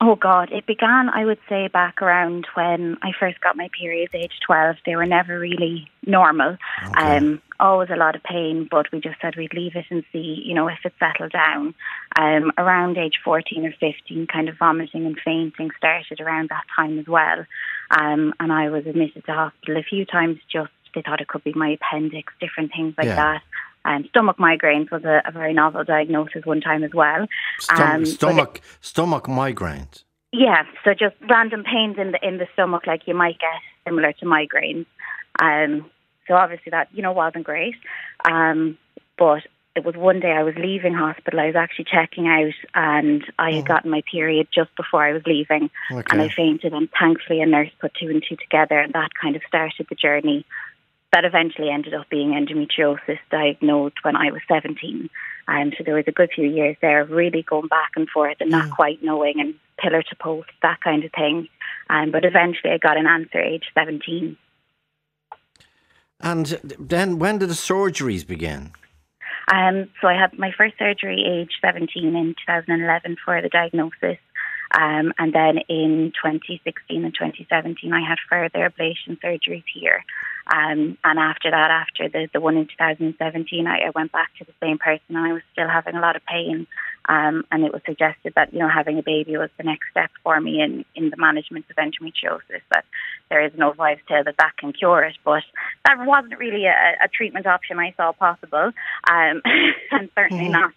Oh God, it began, I would say, back around when I first got my periods, age 12. They were never really normal. Um, always a lot of pain, but we just said we'd leave it and see, you know, if it settled down. Um, around age 14 or 15, kind of vomiting and fainting started around that time as well. Um, and I was admitted to hospital a few times just, they thought it could be my appendix, different things like Yeah. that. Um, stomach migraines was a, a very novel diagnosis one time as well. Stom- Um, but it- stomach, stomach migraines. yeah, so just random pains in the in the stomach, like you might get similar to migraines. Um, so obviously that you know wasn't great. Um, but it was one day I was leaving hospital. I was actually checking out, and I had gotten my period just before I was leaving, and I fainted. And thankfully, a nurse put two and two together, and that kind of started the journey. That eventually ended up being endometriosis, diagnosed when I was 17. Um, so there was a good few years there, of really going back and forth and not quite knowing, and pillar to post, that kind of thing. Um, but eventually, I got an answer age 17. And then when did the surgeries begin? Um, so I had my first surgery age 17 in 2011 for the diagnosis. Um, and then in 2016 and 2017, I had further ablation surgeries here. Um, and after that, after the, the one in 2017, I, I went back to the same person and I was still having a lot of pain. Um, and it was suggested that, you know, having a baby was the next step for me in, in the management of endometriosis, that there is no wives' tale that that can cure it. But that wasn't really a, a treatment option I saw possible. Um, (laughs) and certainly not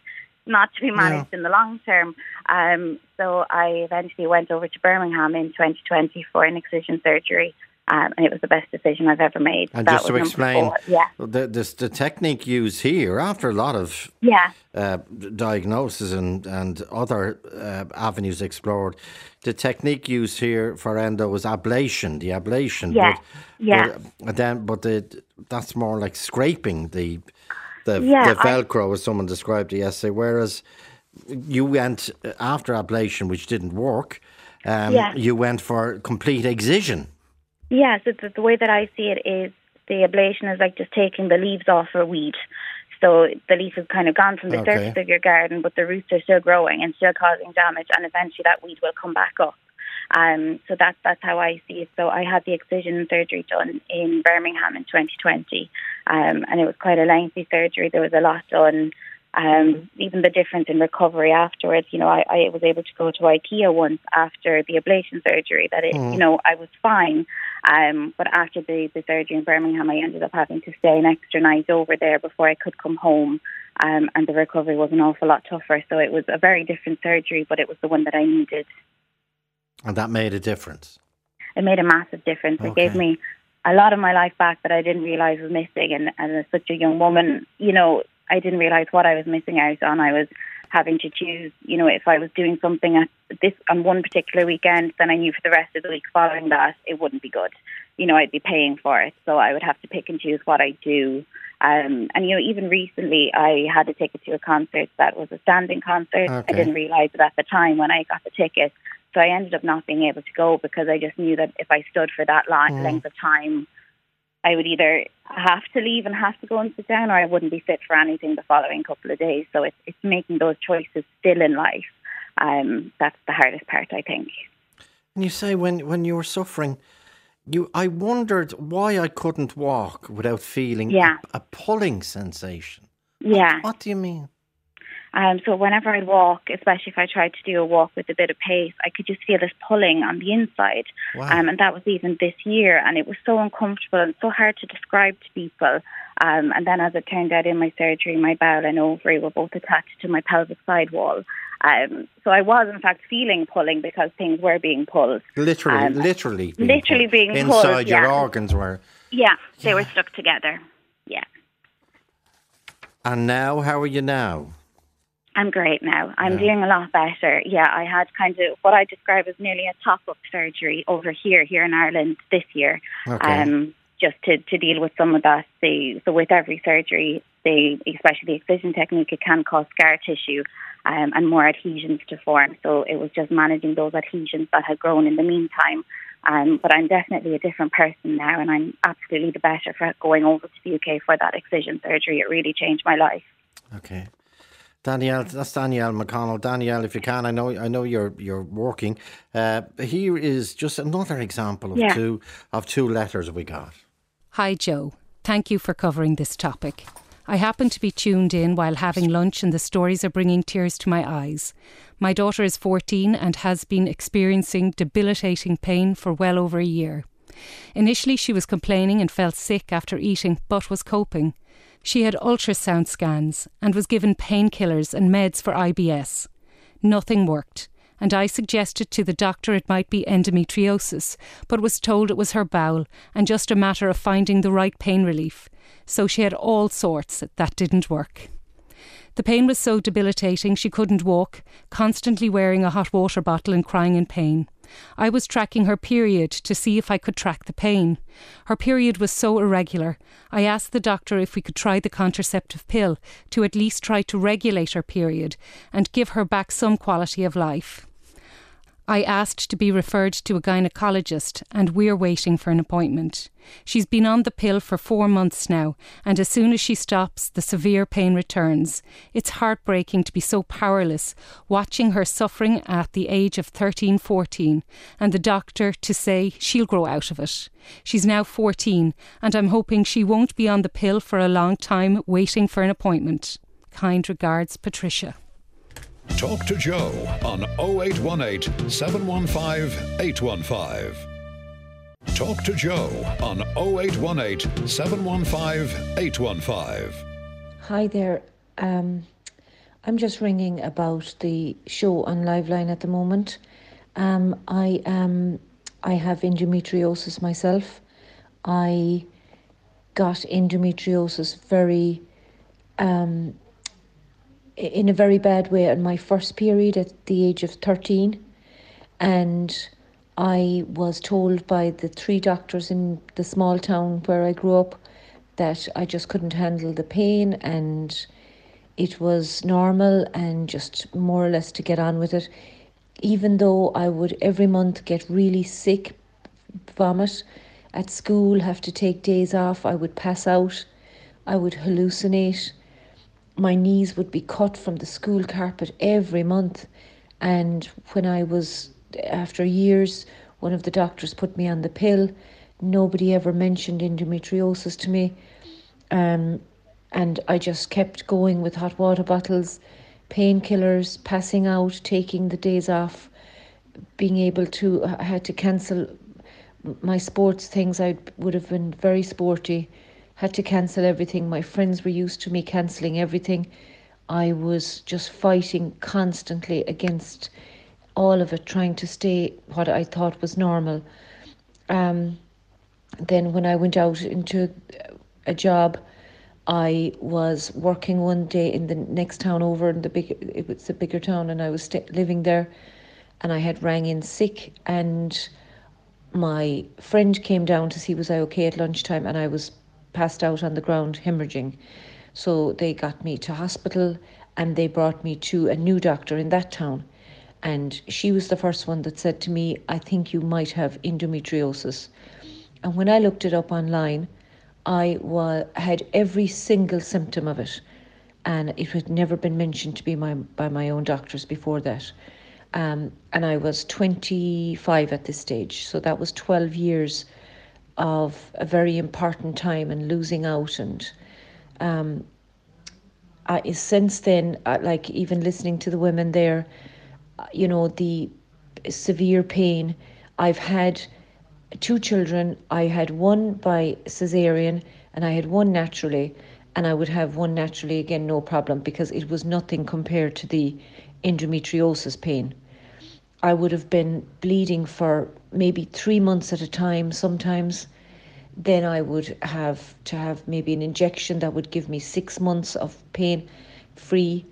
not to be managed in the long term. Um, so I eventually went over to Birmingham in 2020 for an excision surgery, um, and it was the best decision I've ever made. And That just to explain, four. yeah, the, this, the technique used here, after a lot of yeah, uh, diagnosis and, and other uh, avenues explored, the technique used here for endo was ablation, the ablation. Yeah, But, yeah. But, uh, then, but the, that's more like scraping the the, Yeah, the I- Velcro, as someone described it yesterday. Whereas you went uh, after ablation, which didn't work. Um, Yeah. You went for complete excision. Yeah, so the, the way that I see it is the ablation is like just taking the leaves off a weed. So the leaf has kind of gone from the Okay. surface of your garden, but the roots are still growing and still causing damage, and eventually that weed will come back up. Um, so that's that's how I see it. So I had the excision surgery done in Birmingham in 2020, um, and it was quite a lengthy surgery. There was a lot done. Um, even the difference in recovery afterwards, you know, I, I was able to go to IKEA once after the ablation surgery. That it, you know, I was fine. Um, but after the, the surgery in Birmingham, I ended up having to stay an extra night over there before I could come home. Um, and the recovery was an awful lot tougher. So it was a very different surgery, but it was the one that I needed. And that made a difference. It made a massive difference. It gave me a lot of my life back that I didn't realize was missing. And, and as such a young woman, you know, I didn't realize what I was missing out on. I was having to choose, you know, if I was doing something at this on one particular weekend, then I knew for the rest of the week following that it wouldn't be good. You know, I'd be paying for it, so I would have to pick and choose what I do. Um, and you know, even recently, I had a ticket to a concert that was a standing concert. Okay. I didn't realize it at the time when I got the ticket, so I ended up not being able to go because I just knew that if I stood for that long length of time, I would either have to leave and have to go and sit down, or I wouldn't be fit for anything the following couple of days. So it's it's making those choices still in life. Um, that's the hardest part, I think. And you say when, when you were suffering, you I wondered why I couldn't walk without feeling Yeah. a, a pulling sensation. Yeah. What do you mean? Um, so whenever I'd walk, especially if I tried to do a walk with a bit of pace, I could just feel this pulling on the inside. Wow. Um, and that was even this year, and it was so uncomfortable and so hard to describe to people. Um, and then, as it turned out, in my surgery, my bowel and ovary were both attached to my pelvic side wall. Um, so I was, in fact, feeling pulling because things were being pulled. Literally, Um, literally, being literally pulled. being pulled, inside your yeah. organs were. Yeah, they were stuck together. Yeah. And now, how are you now? I'm great now. I'm Yeah. doing a lot better. Yeah, I had kind of what I describe as nearly a top up surgery over here, here in Ireland this year. Okay. Um, just to, to deal with some of that. They, so with every surgery, they, especially the excision technique, it can cause scar tissue um, and more adhesions to form. So it was just managing those adhesions that had grown in the meantime. Um, but I'm definitely a different person now, and I'm absolutely the better for going over to the UK for that excision surgery. It really changed my life. Okay. Danielle, that's Danielle McConnell. Danielle, if you can, I know, I know you're you're working. Uh, here is just another example of Yeah. two of two letters we got. Hi, Joe. Thank you for covering this topic. I happen to be tuned in while having lunch, and the stories are bringing tears to my eyes. My daughter is 14 and has been experiencing debilitating pain for well over a year. Initially, she was complaining and felt sick after eating, but was coping. She had ultrasound scans and was given painkillers and meds for IBS. Nothing worked, and I suggested to the doctor it might be endometriosis, but was told it was her bowel and just a matter of finding the right pain relief. So she had all sorts that didn't work. The pain was so debilitating she couldn't walk, constantly wearing a hot water bottle and crying in pain. I was tracking her period to see if I could track the pain. Her period was so irregular. I asked the doctor if we could try the contraceptive pill to at least try to regulate her period and give her back some quality of life. I asked to be referred to a gynecologist, and we're waiting for an appointment. She's been on the pill for four months now, and as soon as she stops, the severe pain returns. It's heartbreaking to be so powerless, watching her suffering at the age of 13, 14, and the doctor to say she'll grow out of it. She's now 14, and I'm hoping she won't be on the pill for a long time waiting for an appointment. Kind regards, Patricia. Talk to Joe on 0818 715 815. Talk to Joe on 0818 715 815. Hi there. Um, I'm just ringing about the show on Liveline at the moment. Um, I um, I have endometriosis myself. I got endometriosis very um, in a very bad way on my first period at the age of 13 and I was told by the three doctors in the small town where I grew up that I just couldn't handle the pain and it was normal and just more or less to get on with it. Even though I would every month get really sick, vomit at school, have to take days off, I would pass out, I would hallucinate. My knees would be cut from the school carpet every month. And when I was, after years, one of the doctors put me on the pill. Nobody ever mentioned endometriosis to me. Um, and I just kept going with hot water bottles, painkillers, passing out, taking the days off, being able to, I had to cancel my sports things. I would have been very sporty, had to cancel everything. My friends were used to me cancelling everything. I was just fighting constantly against all of it, trying to stay what I thought was normal. Um, then, when I went out into a job, I was working one day in the next town over in the big it was a bigger town and I was st- living there and I had rang in sick and my friend came down to see was I okay at lunchtime and I was passed out on the ground hemorrhaging. So they got me to hospital and they brought me to a new doctor in that town. And she was the first one that said to me I think you might have endometriosis. And when I looked it up online I wa- had every single symptom of it, and it had never been mentioned to be my by my own doctors before that. Um, and I was 25 at this stage, so that was 12 years of a very important time and losing out. And um, I, since then, like even listening to the women there, you know, the severe pain I've had two children. I had one by cesarean and I had one naturally, and I would have one naturally again, no problem, because it was nothing compared to the endometriosis pain. I would have been bleeding for maybe three months at a time sometimes. Then I would have to have maybe an injection that would give me six months of pain free.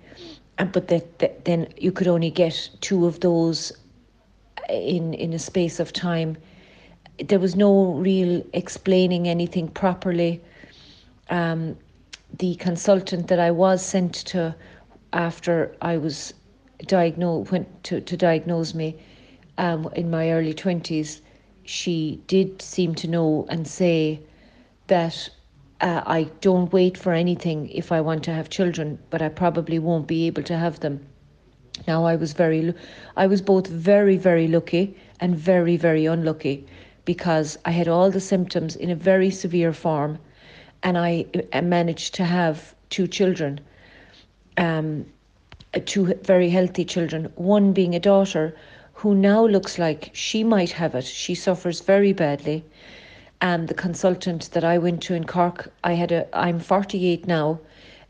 And, but that, that then you could only get two of those in in a space of time there was no real explaining anything properly. Um, the consultant that I was sent to after I was diagnosed went to, to diagnose me um, in my early twenties, she did seem to know and say that uh, I don't wait for anything if I want to have children, but I probably won't be able to have them. Now I was very, I was both very very lucky and very very unlucky because I had all the symptoms in a very severe form and I, I managed to have two children, um, two very healthy children, one being a daughter who now looks like she might have it. She suffers very badly. And the consultant that I went to in Cork, I had a, I'm 48 now,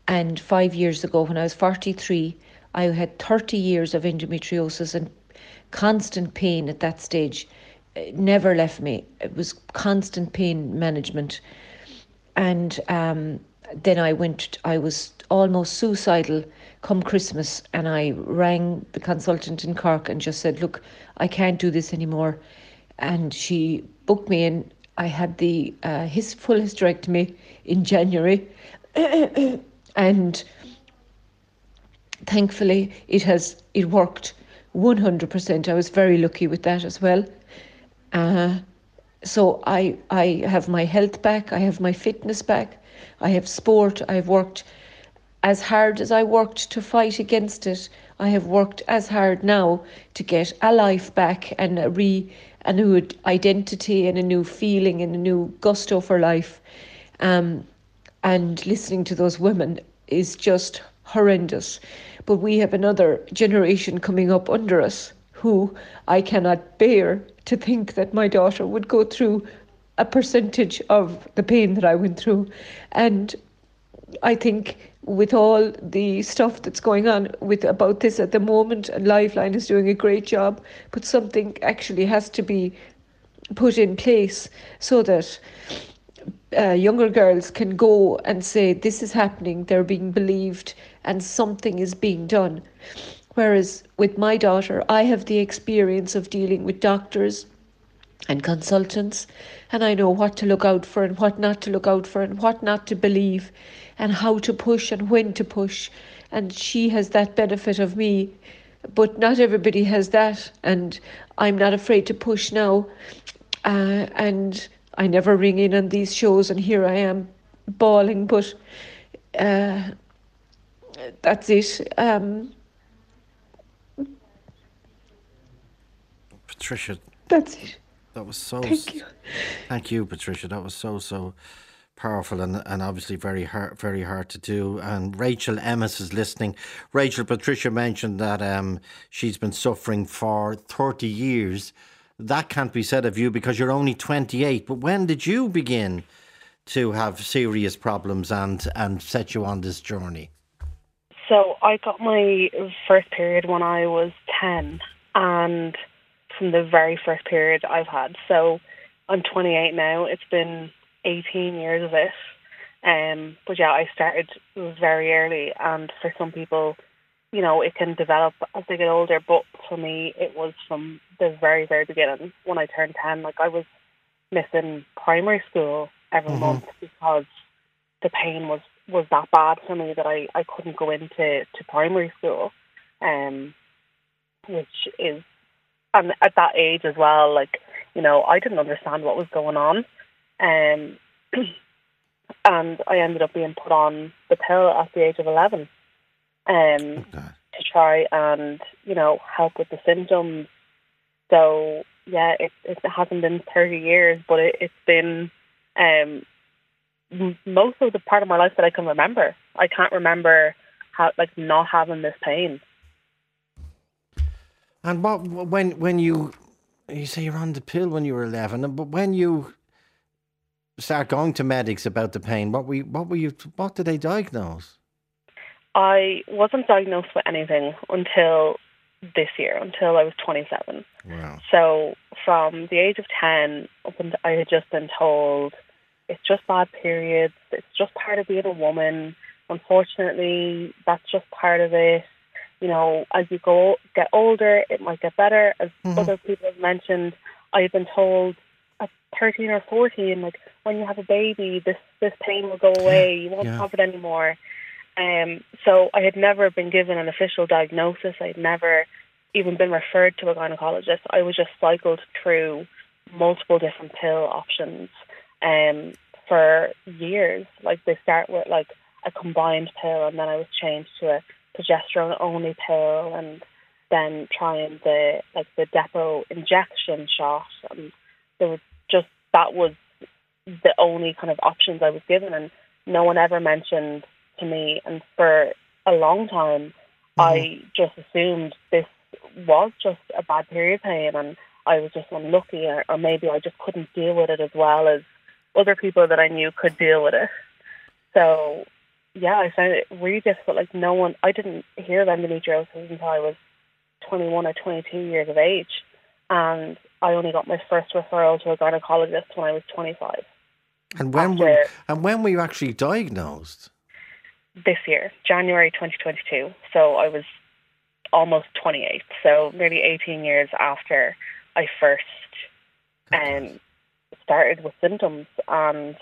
and five years ago when I was 43, I had 30 years of endometriosis and constant pain at that stage It never left me. It was constant pain management. And um, then I went, I was almost suicidal come Christmas, and I rang the consultant in Cork and just said, Look, I can't do this anymore. And she booked me in. I had the uh, his full hysterectomy in January. (coughs) and thankfully, it has it worked 100%. I was very lucky with that as well. Uh, so I I have my health back, I have my fitness back, I have sport, I've worked as hard as I worked to fight against it. I have worked as hard now to get a life back and a re a new identity and a new feeling and a new gusto for life. Um, and listening to those women is just horrendous. But we have another generation coming up under us who I cannot bear to think that my daughter would go through a percentage of the pain that I went through. And I think with all the stuff that's going on with about this at the moment, and Liveline is doing a great job, but something actually has to be put in place so that uh, younger girls can go and say this is happening, they're being believed, and something is being done. Whereas with my daughter, I have the experience of dealing with doctors and consultants, and I know what to look out for and what not to look out for and what not to believe and how to push and when to push. And she has that benefit of me, but not everybody has that. And I'm not afraid to push now. Uh, and I never ring in on these shows, and here I am bawling, but uh, that's it. Um, Patricia. That's it. That was so. Thank you. Thank you, Patricia. That was so so powerful and, and obviously very hard very hard to do. And Rachel Emmis is listening. Rachel Patricia mentioned that um, she's been suffering for thirty years. That can't be said of you because you're only twenty eight. But when did you begin to have serious problems and and set you on this journey? So I got my first period when I was ten, and from the very first period I've had. So I'm 28 now. It's been 18 years of it. Um, but yeah, I started very early, and for some people, you know, it can develop as they get older. But for me, it was from the very, very beginning. When I turned 10, like I was missing primary school every mm-hmm. month because the pain was was that bad for me that I, I couldn't go into to primary school, um, which is and at that age as well, like you know, I didn't understand what was going on, um, (clears throat) and I ended up being put on the pill at the age of eleven, um, okay. to try and you know help with the symptoms. So yeah, it it hasn't been thirty years, but it, it's been um most of the part of my life that I can remember. I can't remember how like not having this pain. And what when when you you say you're on the pill when you were eleven, but when you start going to medics about the pain, what we what were you what did they diagnose? I wasn't diagnosed with anything until this year, until I was 27. Wow. So from the age of 10 up until I had just been told it's just bad periods, it's just part of being a woman. Unfortunately, that's just part of it you know, as you go get older, it might get better. As mm-hmm. other people have mentioned, I've been told at 13 or 14, like when you have a baby, this this pain will go away. You won't yeah. have it anymore. Um, so I had never been given an official diagnosis. I had never even been referred to a gynecologist. I was just cycled through multiple different pill options um, for years. Like they start with like a combined pill, and then I was changed to a progesterone only pill and then trying the like the depot injection shot and there was just that was the only kind of options I was given and no one ever mentioned to me and for a long time mm-hmm. I just assumed this was just a bad period pain and I was just unlucky or, or maybe I just couldn't deal with it as well as other people that I knew could deal with it. So yeah, I found it really difficult. Like no one, I didn't hear of endometriosis until I was 21 or 22 years of age, and I only got my first referral to a gynecologist when I was 25. And when were and when were you actually diagnosed? This year, January 2022. So I was almost 28. So nearly 18 years after I first um, started with symptoms and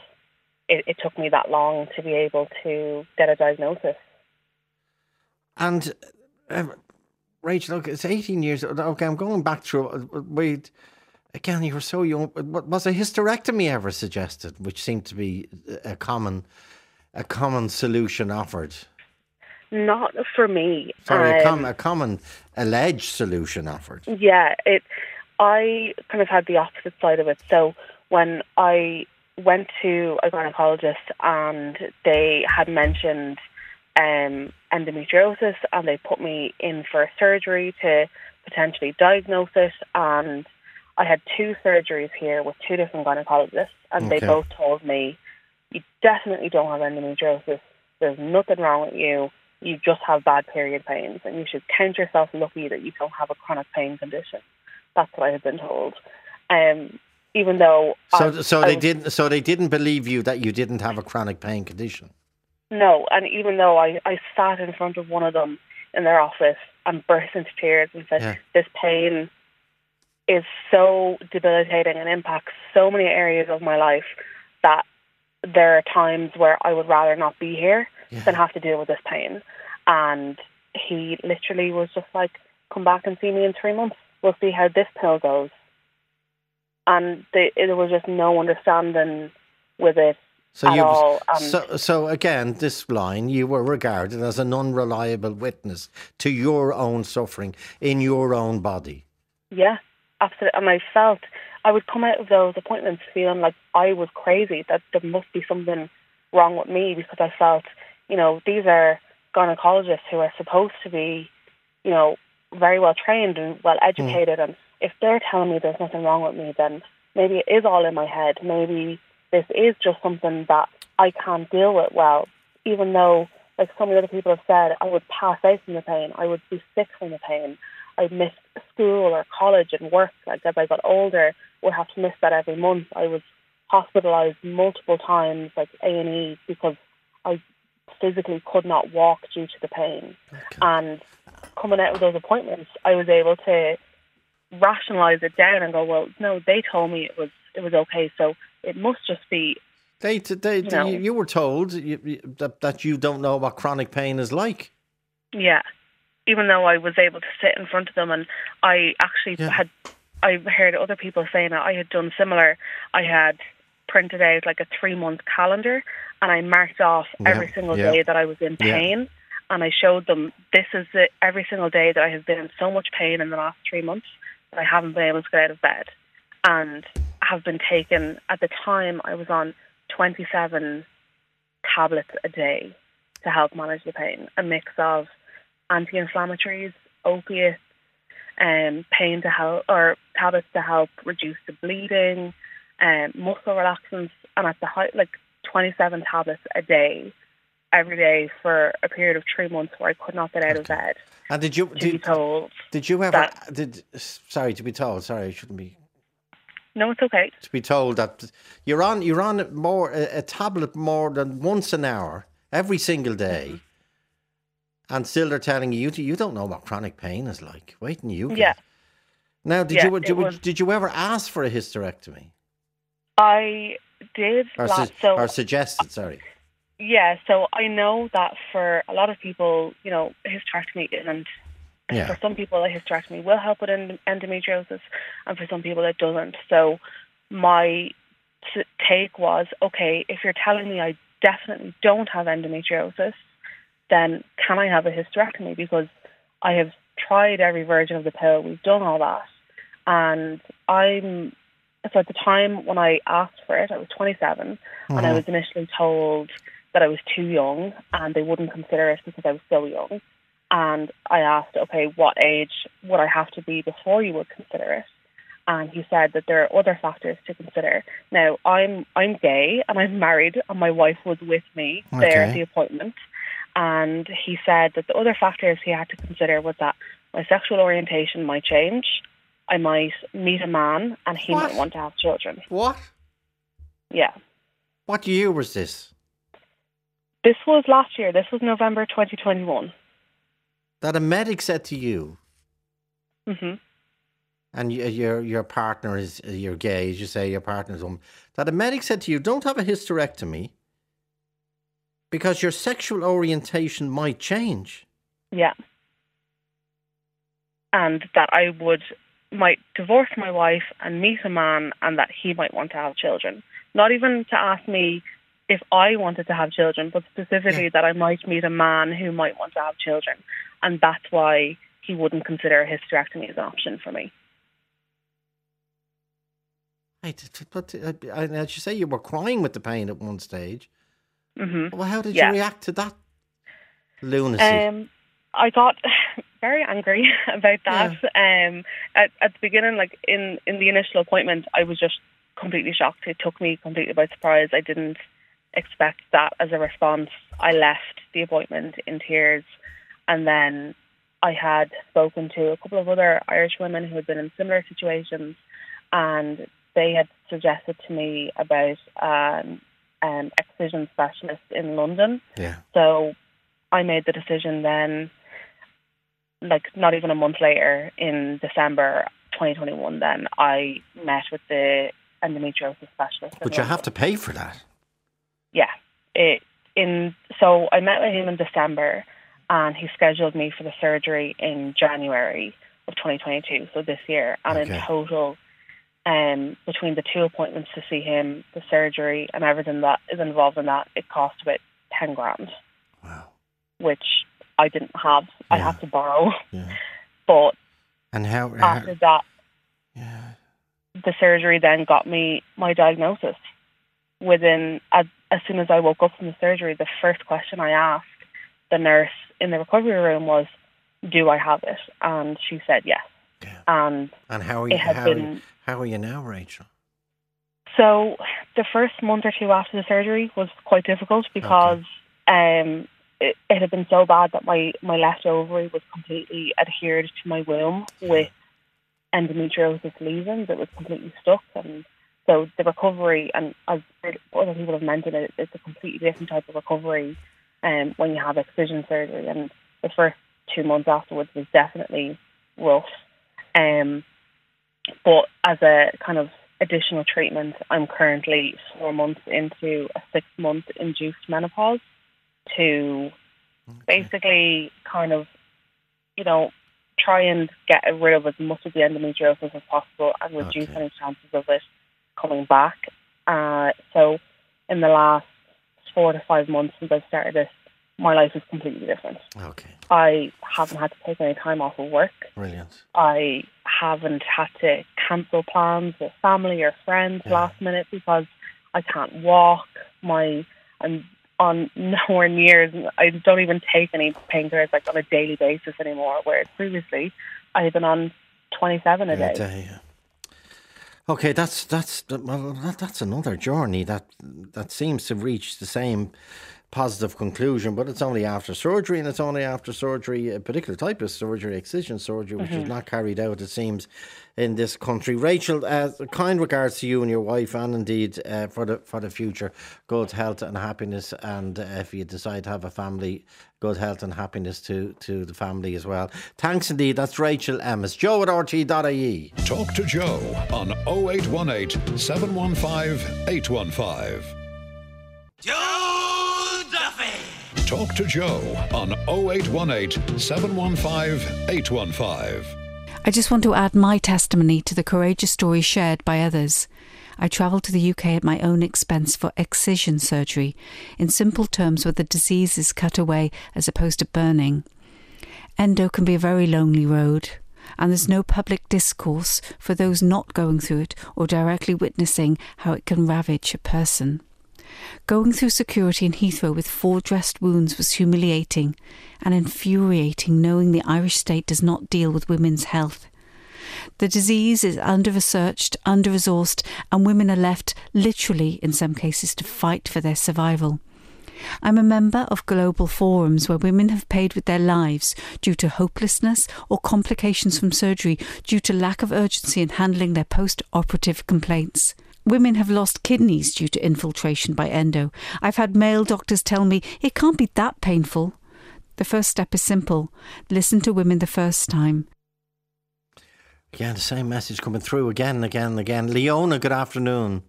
it, it took me that long to be able to get a diagnosis. And uh, Rachel, look, it's 18 years. Okay, I'm going back through. Uh, wait, again, you were so young. Was a hysterectomy ever suggested, which seemed to be a common, a common solution offered? Not for me. Sorry, um, a, com- a common alleged solution offered. Yeah, it. I kind of had the opposite side of it. So when I went to a gynecologist and they had mentioned um, endometriosis and they put me in for surgery to potentially diagnose it. And I had two surgeries here with two different gynecologists, and okay. they both told me, You definitely don't have endometriosis. There's nothing wrong with you. You just have bad period pains, and you should count yourself lucky that you don't have a chronic pain condition. That's what I had been told. Um, even though so I, so they didn't so they didn't believe you that you didn't have a chronic pain condition. No, and even though I I sat in front of one of them in their office and burst into tears and said, yeah. "This pain is so debilitating and impacts so many areas of my life that there are times where I would rather not be here Yeah. than have to deal with this pain. And he literally was just like, come back and see me in three months. We'll see how this pill goes. And the, there was just no understanding with it So at you, all. So so again, this line you were regarded as an unreliable witness to your own suffering in your own body. Yeah, absolutely. And I felt I would come out of those appointments feeling like I was crazy, that there must be something wrong with me because I felt, you know, these are gynecologists who are supposed to be, you know, very well trained and well hmm. educated. And if they're telling me there's nothing wrong with me, then maybe it is all in my head. Maybe this is just something that I can't deal with well, even though, like so many other people have said, I would pass out from the pain, I would be sick from the pain. I'd miss school or college and work. Like as I got older, would have to miss that every month. I was hospitalised multiple times, like A and E, because I physically could not walk due to the pain. And coming out of those appointments, I was able to rationalise it down and go, well, no, they told me it was it was okay, so it must just be They, they, You know. you, were told you, you- that, that you don't know what chronic pain is like. Yeah. Even though I was able to sit in front of them and I actually Yeah. had I heard other people saying that I had done similar. I had printed out like a three month calendar and I marked off Yeah, every single yeah. day that I was in pain and I showed them this is the every single day that I have been in so much pain in the last three months I haven't been able to get out of bed. And have been taken at the time I was on twenty seven tablets a day to help manage the pain. A mix of anti-inflammatories, opiates, um, pain to help or tablets to help reduce the bleeding, um, muscle relaxants, and at the height like 27 tablets a day, every day for a period of three months where I could not get out of bed. And did you To be did, told, did you ever that- did sorry to be told sorry I shouldn't be no, it's okay. to be told that you're on you're on more a, a tablet more than once an hour every single day, Mm-hmm. and still they're telling you you, don't know what chronic pain is like. Wait and you get. Yeah. Now, did Yeah, you did, was- did you ever ask for a hysterectomy I did or, last, su- so or suggested? Sorry. Yeah, so I know that for a lot of people, you know, hysterectomy isn't. Yeah. For some people, a hysterectomy will help with endometriosis, and for some people, it doesn't. So, my take was okay, if you're telling me I definitely don't have endometriosis, then can I have a hysterectomy? Because I have tried every version of the pill, we've done all that. And I'm, so at the time when I asked for it, I was 27, and I uh-huh. was initially told that I was too young and they wouldn't consider it because I was so young. And I asked, okay, what age would I have to be before you would consider it? And he said that there are other factors to consider. Now, I'm I'm gay and I'm married, and my wife was with me there at the appointment. And he said that the other factors he had to consider was that my sexual orientation might change. I might meet a man and he What? might want to have children. What? Yeah. What year was this? This was last year. This was November 2021. That a medic said to you, hmm and your your partner is you're gay, as you say, your partner's woman. That a medic said to you, "Don't have a hysterectomy because your sexual orientation might change." Yeah. And that I would might divorce my wife and meet a man and that he might want to have children. Not even to ask me if I wanted to have children, but specifically Yeah. that I might meet a man who might want to have children. And that's why he wouldn't consider a hysterectomy as an option for me. But uh, as you say, you were crying with the pain at one stage. hmm Well, how did Yeah. you react to that lunacy? Um, I got (laughs) very angry (laughs) about that. Um, at, at the beginning, like in, in the initial appointment, I was just completely shocked. It took me completely by surprise. I didn't expect that as a response. I left the appointment in tears, and then I had spoken to a couple of other Irish women who had been in similar situations, and they had suggested to me about um, an excision specialist in London. yeah. So I made the decision then, like not even a month later in December, 2021, then I met with the endometriosis specialist. But you have to pay for that. Yeah. It, in so I met with him in December, and he scheduled me for the surgery in January of 2022, so this year. And Okay. in total, um, between the two appointments to see him, the surgery, and everything that is involved in that, it cost about 10 grand, Wow. which I didn't have. I had to borrow. Yeah. (laughs) But And how? how after that, yeah. the surgery then got me my diagnosis. Within as, as soon as I woke up from the surgery, the first question I asked the nurse in the recovery room was, "Do I have it?" And she said yes. Yeah. And And how are you? How, been how are you now, Rachel? so the first month or two after the surgery was quite difficult because um, it, it had been so bad that my, my left ovary was completely adhered to my womb with endometriosis lesions. It was completely stuck, and so the recovery, and as other people have mentioned, it, it's a completely different type of recovery um, when you have excision surgery. And the first two months afterwards was definitely rough. Um, but as a kind of additional treatment, I'm currently four months into a six month induced menopause to basically kind of, you know, try and get rid of as much of the endometriosis as possible and reduce Okay. any chances of it coming back. Uh, so in the last four to five months since I started this, my life is completely different. Okay, I haven't had to take any time off of work. brilliant. I haven't had to cancel plans with family or friends Yeah. last minute because I can't walk. My I'm on (laughs) nowhere near. I don't even take any painkillers like on a daily basis anymore. Whereas previously, I had been on twenty seven a Yeah, day. day, yeah. Okay, that's that's well, that, that's another journey that that seems to reach the same positive conclusion, but it's only after surgery, and it's only after surgery, a particular type of surgery, excision surgery, which is not carried out, it seems, in this country. Rachel, uh, kind regards to you and your wife, and indeed uh, for the for the future, good health and happiness, and uh, if you decide to have a family, good health and happiness to to the family as well. Thanks indeed. That's Rachel Emmis. Joe at RTE.ie. Talk to Joe on 0818 715 815. Joe Duffy. Talk to Joe on 0818 715 815. I just want to add my testimony to the courageous story shared by others. I travelled to the UK at my own expense for excision surgery, in simple terms, where the disease is cut away as opposed to burning. Endo can be a very lonely road, and there's no public discourse for those not going through it or directly witnessing how it can ravage a person. Going through security in Heathrow with four dressed wounds was humiliating and infuriating knowing the Irish state does not deal with women's health. The disease is under researched, under resourced, and women are left, literally in some cases, to fight for their survival. I'm a member of global forums where women have paid with their lives due to hopelessness or complications from surgery due to lack of urgency in handling their post operative complaints. Women have lost kidneys due to infiltration by endo. I've had male doctors tell me it can't be that painful. The first step is simple listen to women the first time. Yeah, the same message coming through again and again and again. Leona, good afternoon.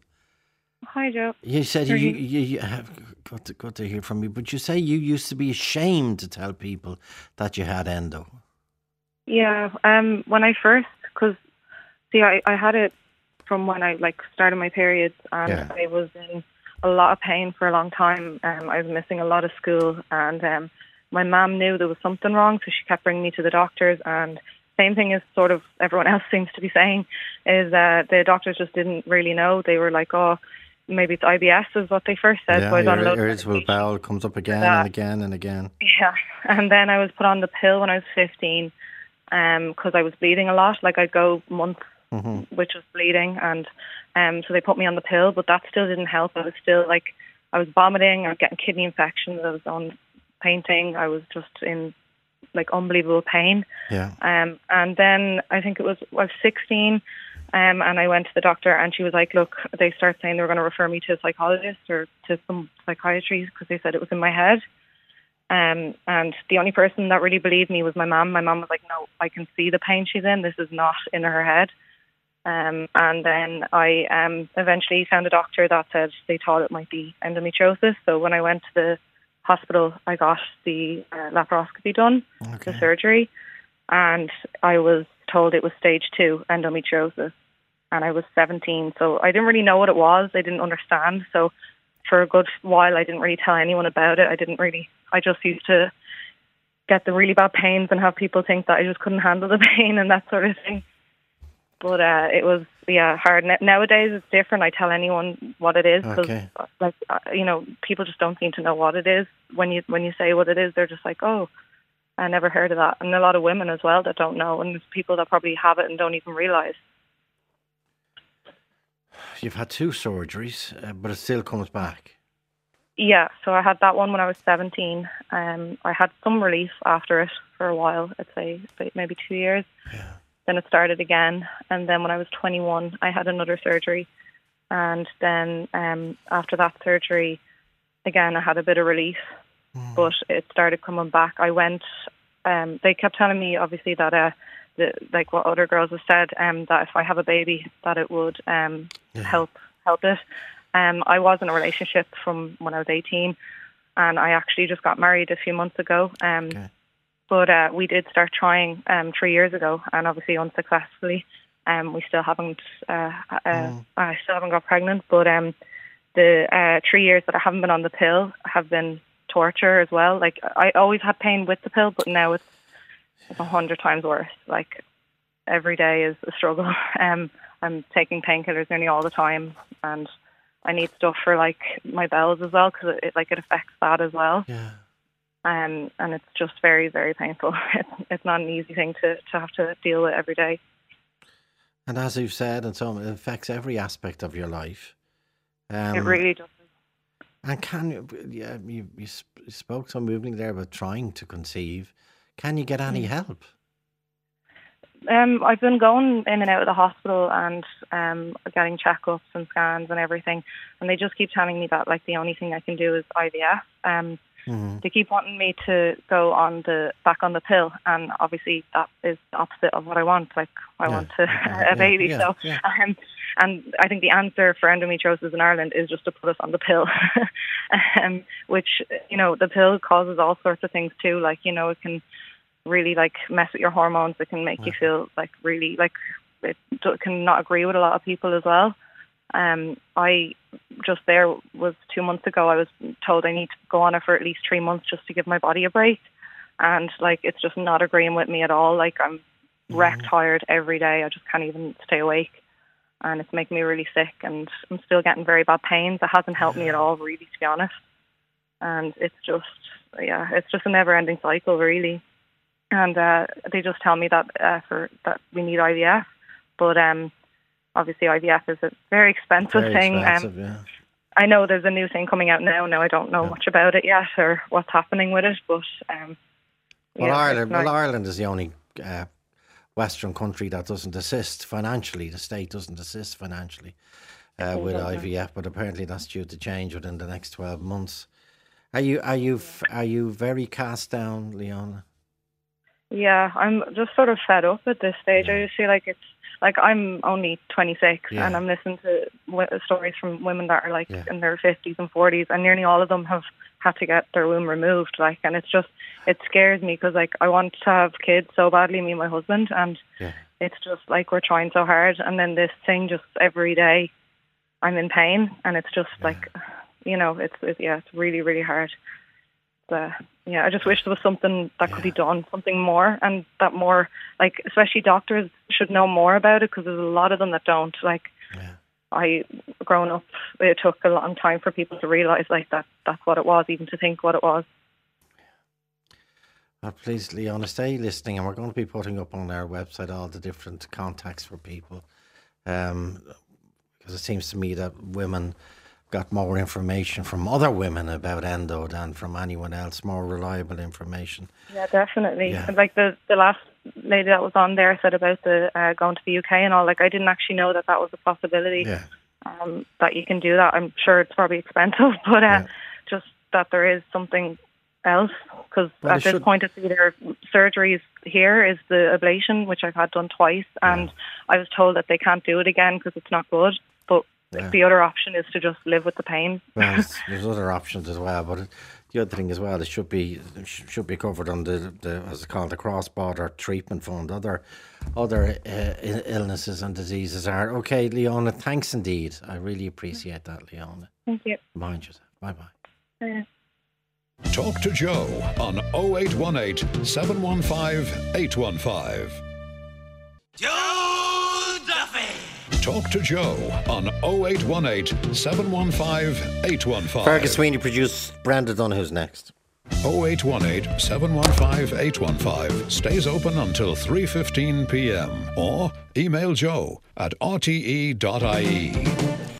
Hi, Joe. You said you, you, you- you, have got to, got to hear from you, but you say you used to be ashamed to tell people that you had endo. Yeah, um, when I first, because see, I, I had it from when I like started my periods, and Yeah. I was in a lot of pain for a long time. Um, I was missing a lot of school, and um, my mum knew there was something wrong, so she kept bringing me to the doctors. And same thing as sort of everyone (laughs) else seems to be saying is uh, the doctors just didn't really know. They were like, oh, maybe it's IBS is what they first said. yeah, so I was on a your irritable bowel comes up again that. and again and again. (laughs) Yeah, and then I was put on the pill when I was 15 because I was bleeding a lot. Like I'd go months hmm which was bleeding, and um, so they put me on the pill, but that still didn't help. I was still like, I was vomiting, I was getting kidney infections, I was on painting, I was just in like unbelievable pain. Yeah. Um, and then I think it was I was 16, um, and I went to the doctor, and she was like, "Look, they start saying they were going to refer me to a psychologist or to some psychiatry because they said it was in my head." Um, and the only person that really believed me was my mum. My mum was like, "No, I can see the pain she's in. This is not in her head." Um, and then I um, eventually found a doctor that said they thought it might be endometriosis. So when I went to the hospital, I got the uh, laparoscopy done, Okay. the surgery, and I was told it was stage two endometriosis. And I was 17, so I didn't really know what it was. I didn't understand. So for a good while, I didn't really tell anyone about it. I didn't really. I just used to get the really bad pains and have people think that I just couldn't handle the (laughs) pain and that sort of thing. But uh, it was yeah hard. Nowadays it's different. I tell anyone what it is because Okay. like uh, you know people just don't seem to know what it is. When you when you say what it is, they're just like oh. I never heard of that, and a lot of women as well that don't know, and there's people that probably have it and don't even realize. You've had two surgeries, uh, but it still comes back. Yeah, so I had that one when I was 17. Um, I had some relief after it for a while, I'd say maybe two years. Then it started again. And then when I was 21, I had another surgery. And then um, after that surgery, again, I had a bit of relief, but it started coming back. I went, um, they kept telling me, obviously, that, uh, the, like what other girls have said, um, that if I have a baby, that it would um, help help it. Um, I was in a relationship from when I was 18, and I actually just got married a few months ago. Um, But uh, we did start trying um, three years ago, and obviously unsuccessfully. Um, we still haven't. Uh, uh, I still haven't got pregnant, but um, the uh, three years that I haven't been on the pill have been torture as well. Like I always had pain with the pill, but now it's a hundred times worse. Like every day is a struggle. (laughs) Um, I'm taking painkillers nearly all the time, and I need stuff for like my bells as well because it, it like it affects that as well. Yeah. Um, and it's just very very painful. (laughs) It's it's not an easy thing to to have to deal with every day. And as you've said, and so on, it affects every aspect of your life. Um, it really does. And can you, yeah, you, you spoke so movingly there about trying to conceive. Can you get any Mm. help? Um, I've been going in and out of the hospital and um, getting checkups and scans and everything, and they just keep telling me that like the only thing I can do is IVF. Um, Mm-hmm. They keep wanting me to go on the back on the pill, and obviously that is the opposite of what I want. Like I Yeah, want to, (laughs) yeah, a baby. yeah, so, um, and I think the answer for endometriosis in Ireland is just to put us on the pill, (laughs) um, which you know the pill causes all sorts of things too. Like you know it can really like mess with your hormones. It can make you feel like really like it do- can not agree with a lot of people as well. Um, I just there was two months ago. I was told I need to go on it for at least three months just to give my body a break, and like it's just not agreeing with me at all. Like I'm wreck tired every day. I just can't even stay awake, and it's making me really sick. And I'm still getting very bad pains. It hasn't helped me at all, really, to be honest. And it's just yeah, it's just a never-ending cycle, really. And uh, they just tell me that uh, for that we need IVF, but um obviously IVF is a very expensive Very thing. expensive, um, yeah. I know there's a new thing coming out now. Now I don't know much about it yet or what's happening with it, but um, Well, yeah, Ireland, well. Ireland is the only uh, Western country that doesn't assist financially. The state doesn't assist financially uh, with. IVF, but apparently that's due to change within the next twelve months. Are you are you are you very cast down, Leona? Yeah, I'm just sort of fed up at this stage. I just feel like it's like I'm only 26 Yeah. and I'm listening to w- stories from women that are like Yeah. in their 50s and 40s, and nearly all of them have had to get their womb removed. Like, and it's just it scares me because like I want to have kids so badly, me and my husband, and Yeah. it's just like we're trying so hard, and then this thing just every day, I'm in pain, and it's just like, you know, it's, it's yeah, it's really really hard. But yeah, I just wish there was something that could be done, something more, and that more, like, especially doctors should know more about it because there's a lot of them that don't. Like, I, growing up, it took a long time for people to realize like that that's what it was, even to think what it was. Uh, please, Leona, stay listening, and we're going to be putting up on our website all the different contacts for people. Um, because it seems to me that women got more information from other women about endo than from anyone else, more reliable information. Yeah, definitely. Yeah. Like the the last lady that was on there said about the uh, going to the UK and all. Like I didn't actually know that that was a possibility. Yeah. Um, that you can do that. I'm sure it's probably expensive, (laughs) but uh, just that there is something else because Well, at this should- point it's either surgeries here is the ablation, which I've had done twice, and I was told that they can't do it again because it's not good. But Yeah. the other option is to just live with the pain. Well, there's, (laughs) there's other options as well, but the other thing as well, it should be it should be covered under the, the as it's called the cross border treatment fund. Other other uh, illnesses and diseases are okay. Leona, thanks indeed. I really appreciate that, Leona. Thank you. Mind yourself. Bye bye. Talk to Joe on 0818 715 815. Joe Duffy. Talk to Joe on 0818 715 815. Fergus Sweeney produced Brenda Dunn. next? 0818 715 815 stays open until 3:15 p.m. or email joe at rte.ie.